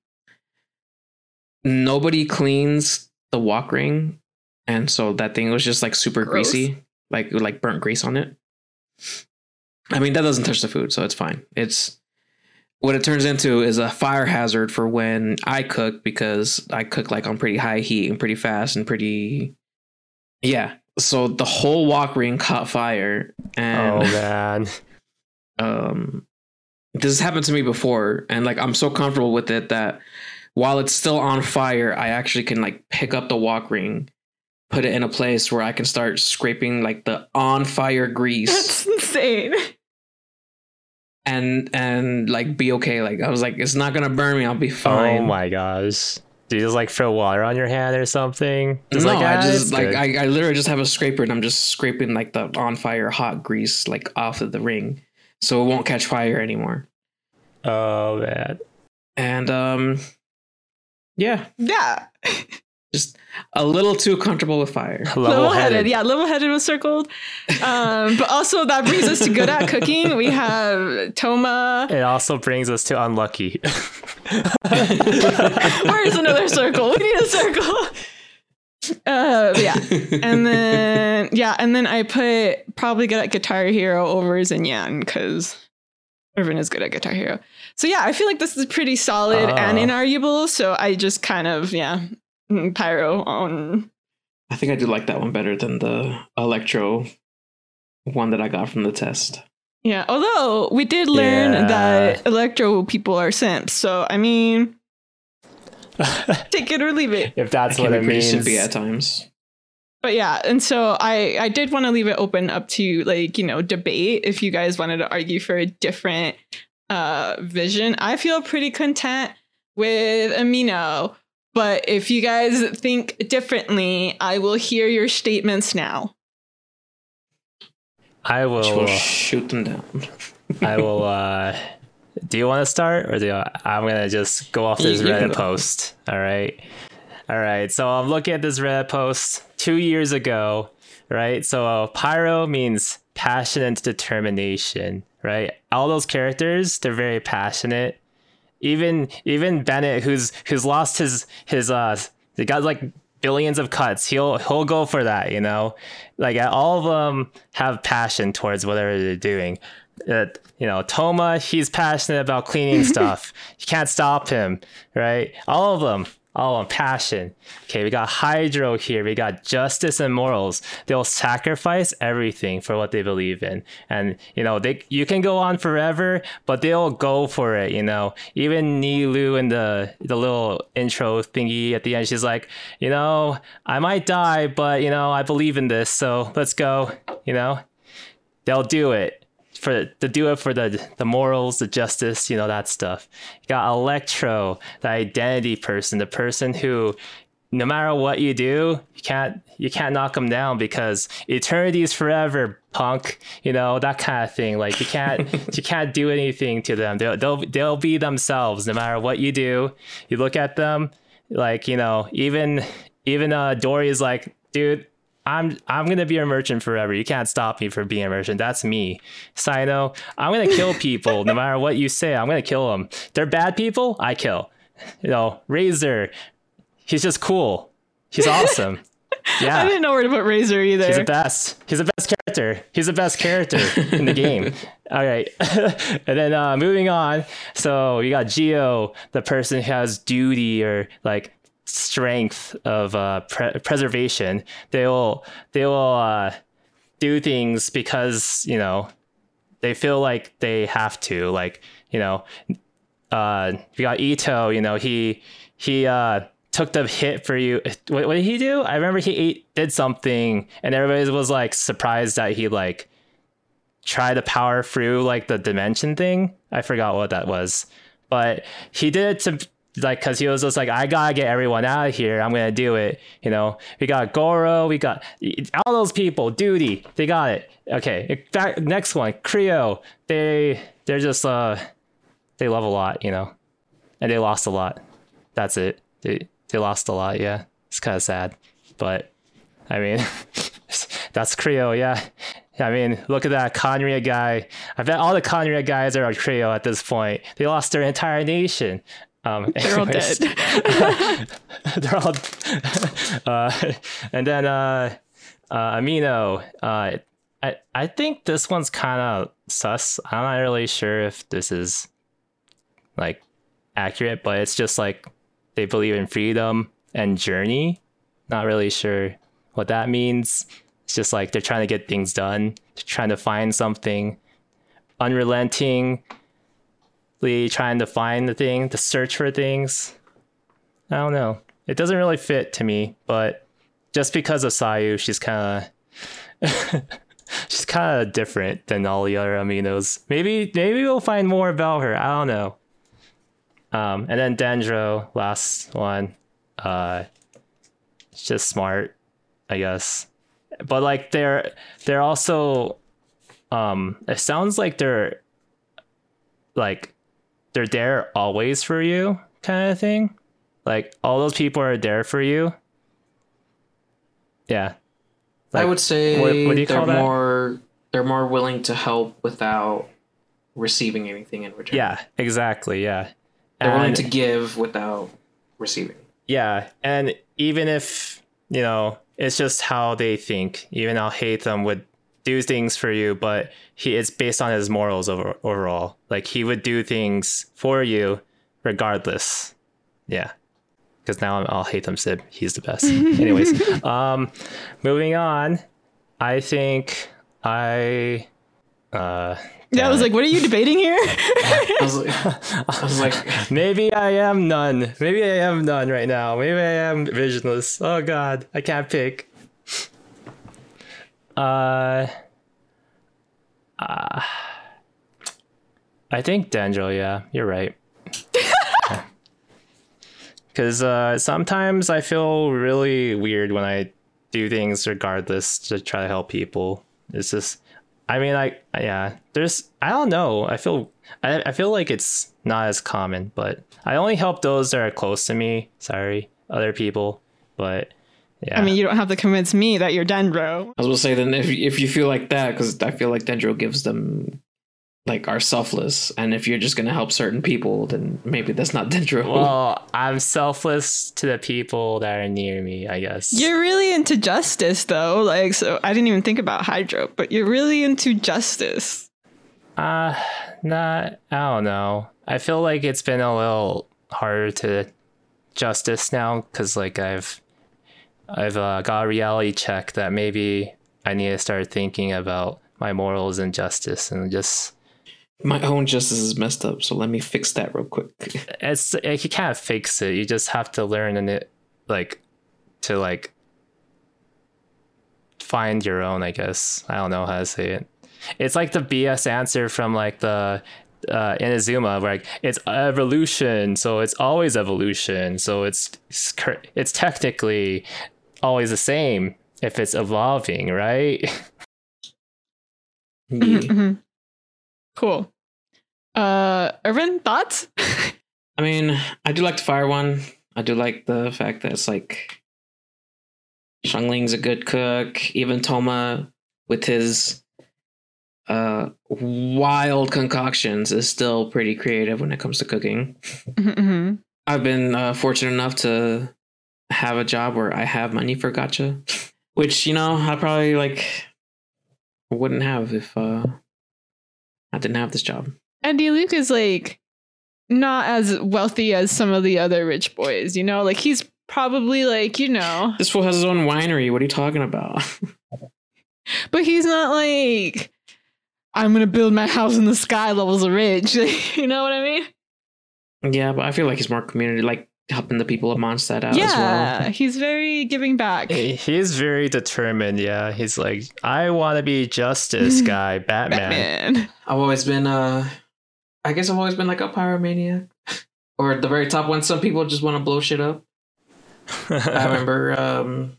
[SPEAKER 1] Nobody cleans the walk ring and so that thing was just like super
[SPEAKER 3] Gross.
[SPEAKER 1] greasy, like like burnt grease on it. I mean, that doesn't touch the food, so it's fine. It's what it turns into is a fire hazard for when I cook because I cook like on pretty high heat and pretty fast and pretty yeah. So the whole walk ring caught fire and
[SPEAKER 2] Oh man.
[SPEAKER 1] um this has happened to me before and like i'm so comfortable with it that while it's still on fire i actually can like pick up the walk ring put it in a place where i can start scraping like the on fire grease
[SPEAKER 3] That's insane.
[SPEAKER 1] and and like be okay like i was like it's not gonna burn me i'll be fine
[SPEAKER 2] Oh my gosh. Do you just like throw water on your hand or something?
[SPEAKER 1] no,
[SPEAKER 2] like,
[SPEAKER 1] I
[SPEAKER 2] "Ah,
[SPEAKER 1] just like. I, I literally just have a scraper and I'm just scraping like the on fire hot grease like off of the ring, so it won't catch fire anymore.
[SPEAKER 2] Oh man.
[SPEAKER 1] And um, yeah,
[SPEAKER 3] Yeah.
[SPEAKER 1] Just a little too comfortable with fire.
[SPEAKER 3] level headed. Yeah, level headed was circled. Um, but also that brings us to good at cooking. We have Toma.
[SPEAKER 2] It also brings us to unlucky.
[SPEAKER 3] Where's another circle? We need a circle. Uh, yeah, and then yeah, and then I put probably good at Guitar Hero over Xinyan because Irvyn is good at Guitar Hero. So yeah, I feel like this is pretty solid and
[SPEAKER 2] Ah.
[SPEAKER 3] inarguable. So I just kind of yeah, mm, Pyro on.
[SPEAKER 1] I think I do like that one better than the electro one that I got from the test.
[SPEAKER 3] Yeah, although we did learn
[SPEAKER 2] Yeah.
[SPEAKER 3] that electro people are simps. So I mean, take it or leave it.
[SPEAKER 2] if that's
[SPEAKER 1] I
[SPEAKER 2] what
[SPEAKER 1] can
[SPEAKER 2] it
[SPEAKER 1] be pretty
[SPEAKER 2] means.
[SPEAKER 1] simpy at times.
[SPEAKER 3] But yeah, and so I I did want to leave it open up to like, you know, debate if you guys wanted to argue for a different uh vision. I feel pretty content with Amino, but if you guys think differently, I will hear your statements now.
[SPEAKER 2] I will.
[SPEAKER 1] will shoot them down.
[SPEAKER 2] I will. uh Do you want to start, or do I, I'm gonna just go off this
[SPEAKER 1] you
[SPEAKER 2] Reddit post? All right, all right. So I'm looking at this Reddit post two years ago, right? So uh, pyro means passion and determination, right? All those characters, they're very passionate. Even even Bennett, who's who's lost his his uh, they got like billions of cuts. He'll he'll go for that, you know. Like all of them have passion towards whatever they're doing. Uh, you know, Thoma, he's passionate about cleaning stuff. You can't stop him, right? All of them, all of them, passion. Okay, we got Hydro here. We got justice and morals. They'll sacrifice everything for what they believe in, and you know, they you can go on forever, but they'll go for it. You know, even Nilou in the the little intro thingy at the end, she's like, you know, I might die, but you know, I believe in this, so let's go. You know, they'll do it for to do it for the the morals, the justice, you know that stuff. You got Electro, the identity person, the person who, no matter what you do, you can't you can't knock them down because eternity is forever, punk. You know that kind of thing. Like you can't you can't do anything to them. They'll they'll they'll be themselves no matter what you do. You look at them, like you know even even uh Dori is like, dude. I'm I'm gonna be a merchant forever. You can't stop me from being a merchant. That's me. Cyno, I'm gonna kill people no matter what you say. I'm gonna kill them. They're bad people. I kill. You know, Razor. He's just cool. He's awesome. Yeah.
[SPEAKER 3] I didn't know where to put Razor either.
[SPEAKER 2] he's the best. He's the best character. He's the best character in the game. All right, and then uh, moving on. So you got Geo, the person who has duty or like strength of uh, pre- preservation. They will they will uh, do things because you know they feel like they have to. Like you know, uh, you got Itto. You know he he uh, took the hit for you. What, what did he do? I remember he ate, did something, and everybody was like surprised that he like tried to power through like the dimension thing. I forgot what that was, but he did it to like because he was just like I gotta get everyone out of here. I'm gonna do it. You know, we got Gorou, we got all those people. Duty, they got it. Okay, next one, Cryo. They they're just uh they love a lot, you know, and they lost a lot. That's it. They they lost a lot. Yeah, it's kind of sad, but I mean, that's Cryo. Yeah. I mean, look at that Khaenri'ah guy. I bet all the Khaenri'ah guys are on Cryo at this point. They lost their entire nation. Um,
[SPEAKER 3] They're all dead.
[SPEAKER 2] They're all. Uh, and then uh, uh, Amino. Uh, I I think this one's kind of sus. I'm not really sure if this is like accurate, but it's just like they believe in freedom and journey. Not really sure what that means. It's just like they're trying to get things done, they're trying to find something, unrelentingly trying to find the thing, to search for things. I don't know. It doesn't really fit to me, but just because of Sayu, she's kind of she's kind of different than all the other aminos. Maybe maybe we'll find more about her. I don't know. Um, and then Dendro, last one. Uh, it's just smart, I guess. But like they're they're also um it sounds like they're like they're there always for you kind of thing. Like all those people are there for you. Yeah.
[SPEAKER 1] I would say
[SPEAKER 2] what- what do you
[SPEAKER 1] they're
[SPEAKER 2] call that?
[SPEAKER 1] more they're more willing to help without receiving anything in return.
[SPEAKER 2] Yeah, exactly. Yeah.
[SPEAKER 1] They're willing to give without receiving.
[SPEAKER 2] Yeah, and even if you know, it's just how they think. Even Alhaitham would do things for you, but he it's based on his morals over, overall. Like he would do things for you regardless. Yeah, because now I'm, Alhaitham Sib. He's the best. Anyways, um, moving on. I think I. Uh,
[SPEAKER 3] Yeah, I was like, what are you debating here?
[SPEAKER 1] I was like, I was like
[SPEAKER 2] Maybe I am none. Maybe I am none right now. Maybe I am visionless. Oh god, I can't pick. Uh, uh I think Dendro, yeah, you're right. Cause uh sometimes I feel really weird when I do things regardless to try to help people. It's just I mean I yeah, there's I don't know. I feel I, I feel like it's not as common, but I only help those that are close to me. Sorry, other people. But yeah.
[SPEAKER 3] I mean, you don't have to convince me that you're Dendro.
[SPEAKER 1] I was gonna say then if if you feel like that, because I feel like Dendro gives them like are selfless, and if you're just gonna help certain people, then maybe that's not Dendro.
[SPEAKER 2] well, I'm selfless to the people that are near me, I guess.
[SPEAKER 3] You're really into justice, though. Like, so I didn't even think about Hydro, but you're really into justice.
[SPEAKER 2] Uh, not. I don't know. I feel like it's been a little harder to justice now because like I've I've uh, got a reality check that maybe I need to start thinking about my morals and justice and just
[SPEAKER 1] My own justice is messed up, so let me fix that real quick.
[SPEAKER 2] it's like you can't fix it. You just have to learn and it like to like find your own. I guess I don't know how to say it. It's like the BS answer from like the uh, Inazuma, where like it's evolution, so it's always evolution. So it's it's, cur- it's technically always the same if it's evolving, right?
[SPEAKER 1] Yeah.
[SPEAKER 3] Mhm. Cool. Uh, Irvyn, thoughts?
[SPEAKER 1] I mean, I do like the fire one. I do like the fact that it's like Xiangling's a good cook. Even Thoma with his uh wild concoctions is still pretty creative when it comes to cooking.
[SPEAKER 3] Mhm.
[SPEAKER 1] I've been uh, fortunate enough to have a job where I have money for gacha, which you know I probably like wouldn't have if uh I didn't have this job.
[SPEAKER 3] and Diluc is like not as wealthy as some of the other rich boys, you know? Like he's probably like, you know,
[SPEAKER 1] This fool has his own winery. What are you talking about?
[SPEAKER 3] but he's not like I'm gonna build my house in the sky levels of rich. you know what I mean?
[SPEAKER 1] yeah, but I feel like he's more community, like helping the people of Mondstadt out as
[SPEAKER 3] yeah,
[SPEAKER 1] well.
[SPEAKER 3] he's very giving back.
[SPEAKER 2] He's very determined. Yeah, he's like, I want to be justice guy, Batman.
[SPEAKER 3] Batman.
[SPEAKER 1] I've always been uh I guess I've always been like a pyromaniac. or at the very top when some people just want to blow shit up. I remember um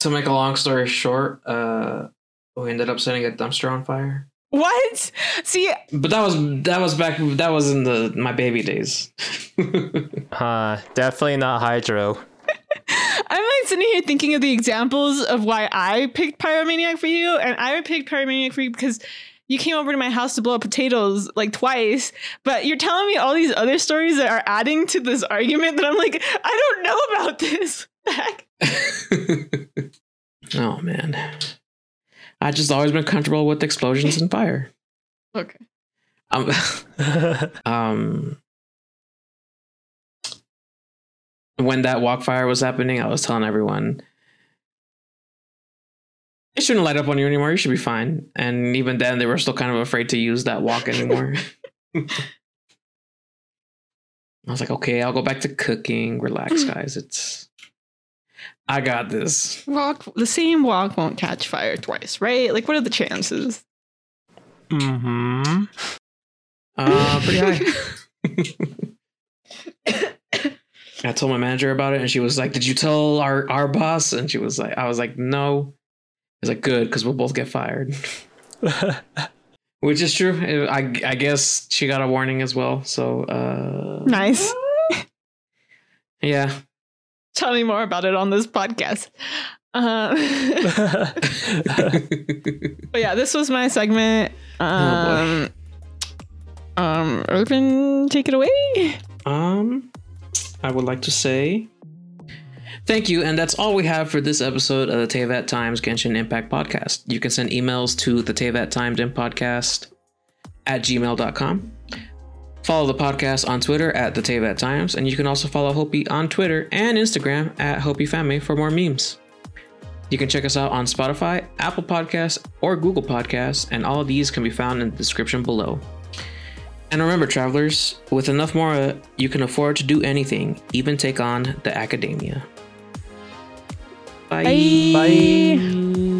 [SPEAKER 1] to make a long story short, uh we ended up setting a dumpster on fire.
[SPEAKER 3] What? See,
[SPEAKER 1] But that was that was back that was in the my baby days.
[SPEAKER 2] Huh, definitely not Hydro.
[SPEAKER 3] I'm like sitting here thinking of the examples of why I picked Pyromaniac for you, and I would pick Pyromaniac for you because you came over to my house to blow up potatoes like twice, but you're telling me all these other stories that are adding to this argument that I'm like, I don't know about this. Heck.
[SPEAKER 1] oh man. I just always been comfortable with explosions and fire.
[SPEAKER 3] Okay.
[SPEAKER 1] Um, um when that wok fire was happening, I was telling everyone it shouldn't light up on you anymore. You should be fine. And even then, they were still kind of afraid to use that wok anymore. I was like, okay, I'll go back to cooking. Relax, guys. It's I got this.
[SPEAKER 3] Walk the same wok won't catch fire twice, right? Like, what are the chances?
[SPEAKER 2] mm-hmm.
[SPEAKER 1] Uh, pretty high. I told my manager about it, and she was like, "Did you tell our our boss?" And she was like, "I was like, no." Was like, "Good, because we'll both get fired," which is true. I I guess she got a warning as well. So uh,
[SPEAKER 3] nice.
[SPEAKER 1] yeah,
[SPEAKER 3] tell me more about it on this podcast. Uh, but yeah, this was my segment. Um, um, Irvyn, take it away.
[SPEAKER 1] Um, I would like to say thank you, and that's all we have for this episode of the Teyvat Times Genshin Impact podcast. You can send emails to the Teyvat Times podcast at gmail.com. Follow the podcast on Twitter at the Teyvat Times, and you can also follow Hopi on Twitter and Instagram at Hopi Family for more memes. You can check us out on Spotify, Apple Podcasts, or Google Podcasts, and all of these can be found in the description below. And remember, travelers, with enough Mora, you can afford to do anything, even take on the academia. Bye.
[SPEAKER 3] Bye.
[SPEAKER 2] Bye.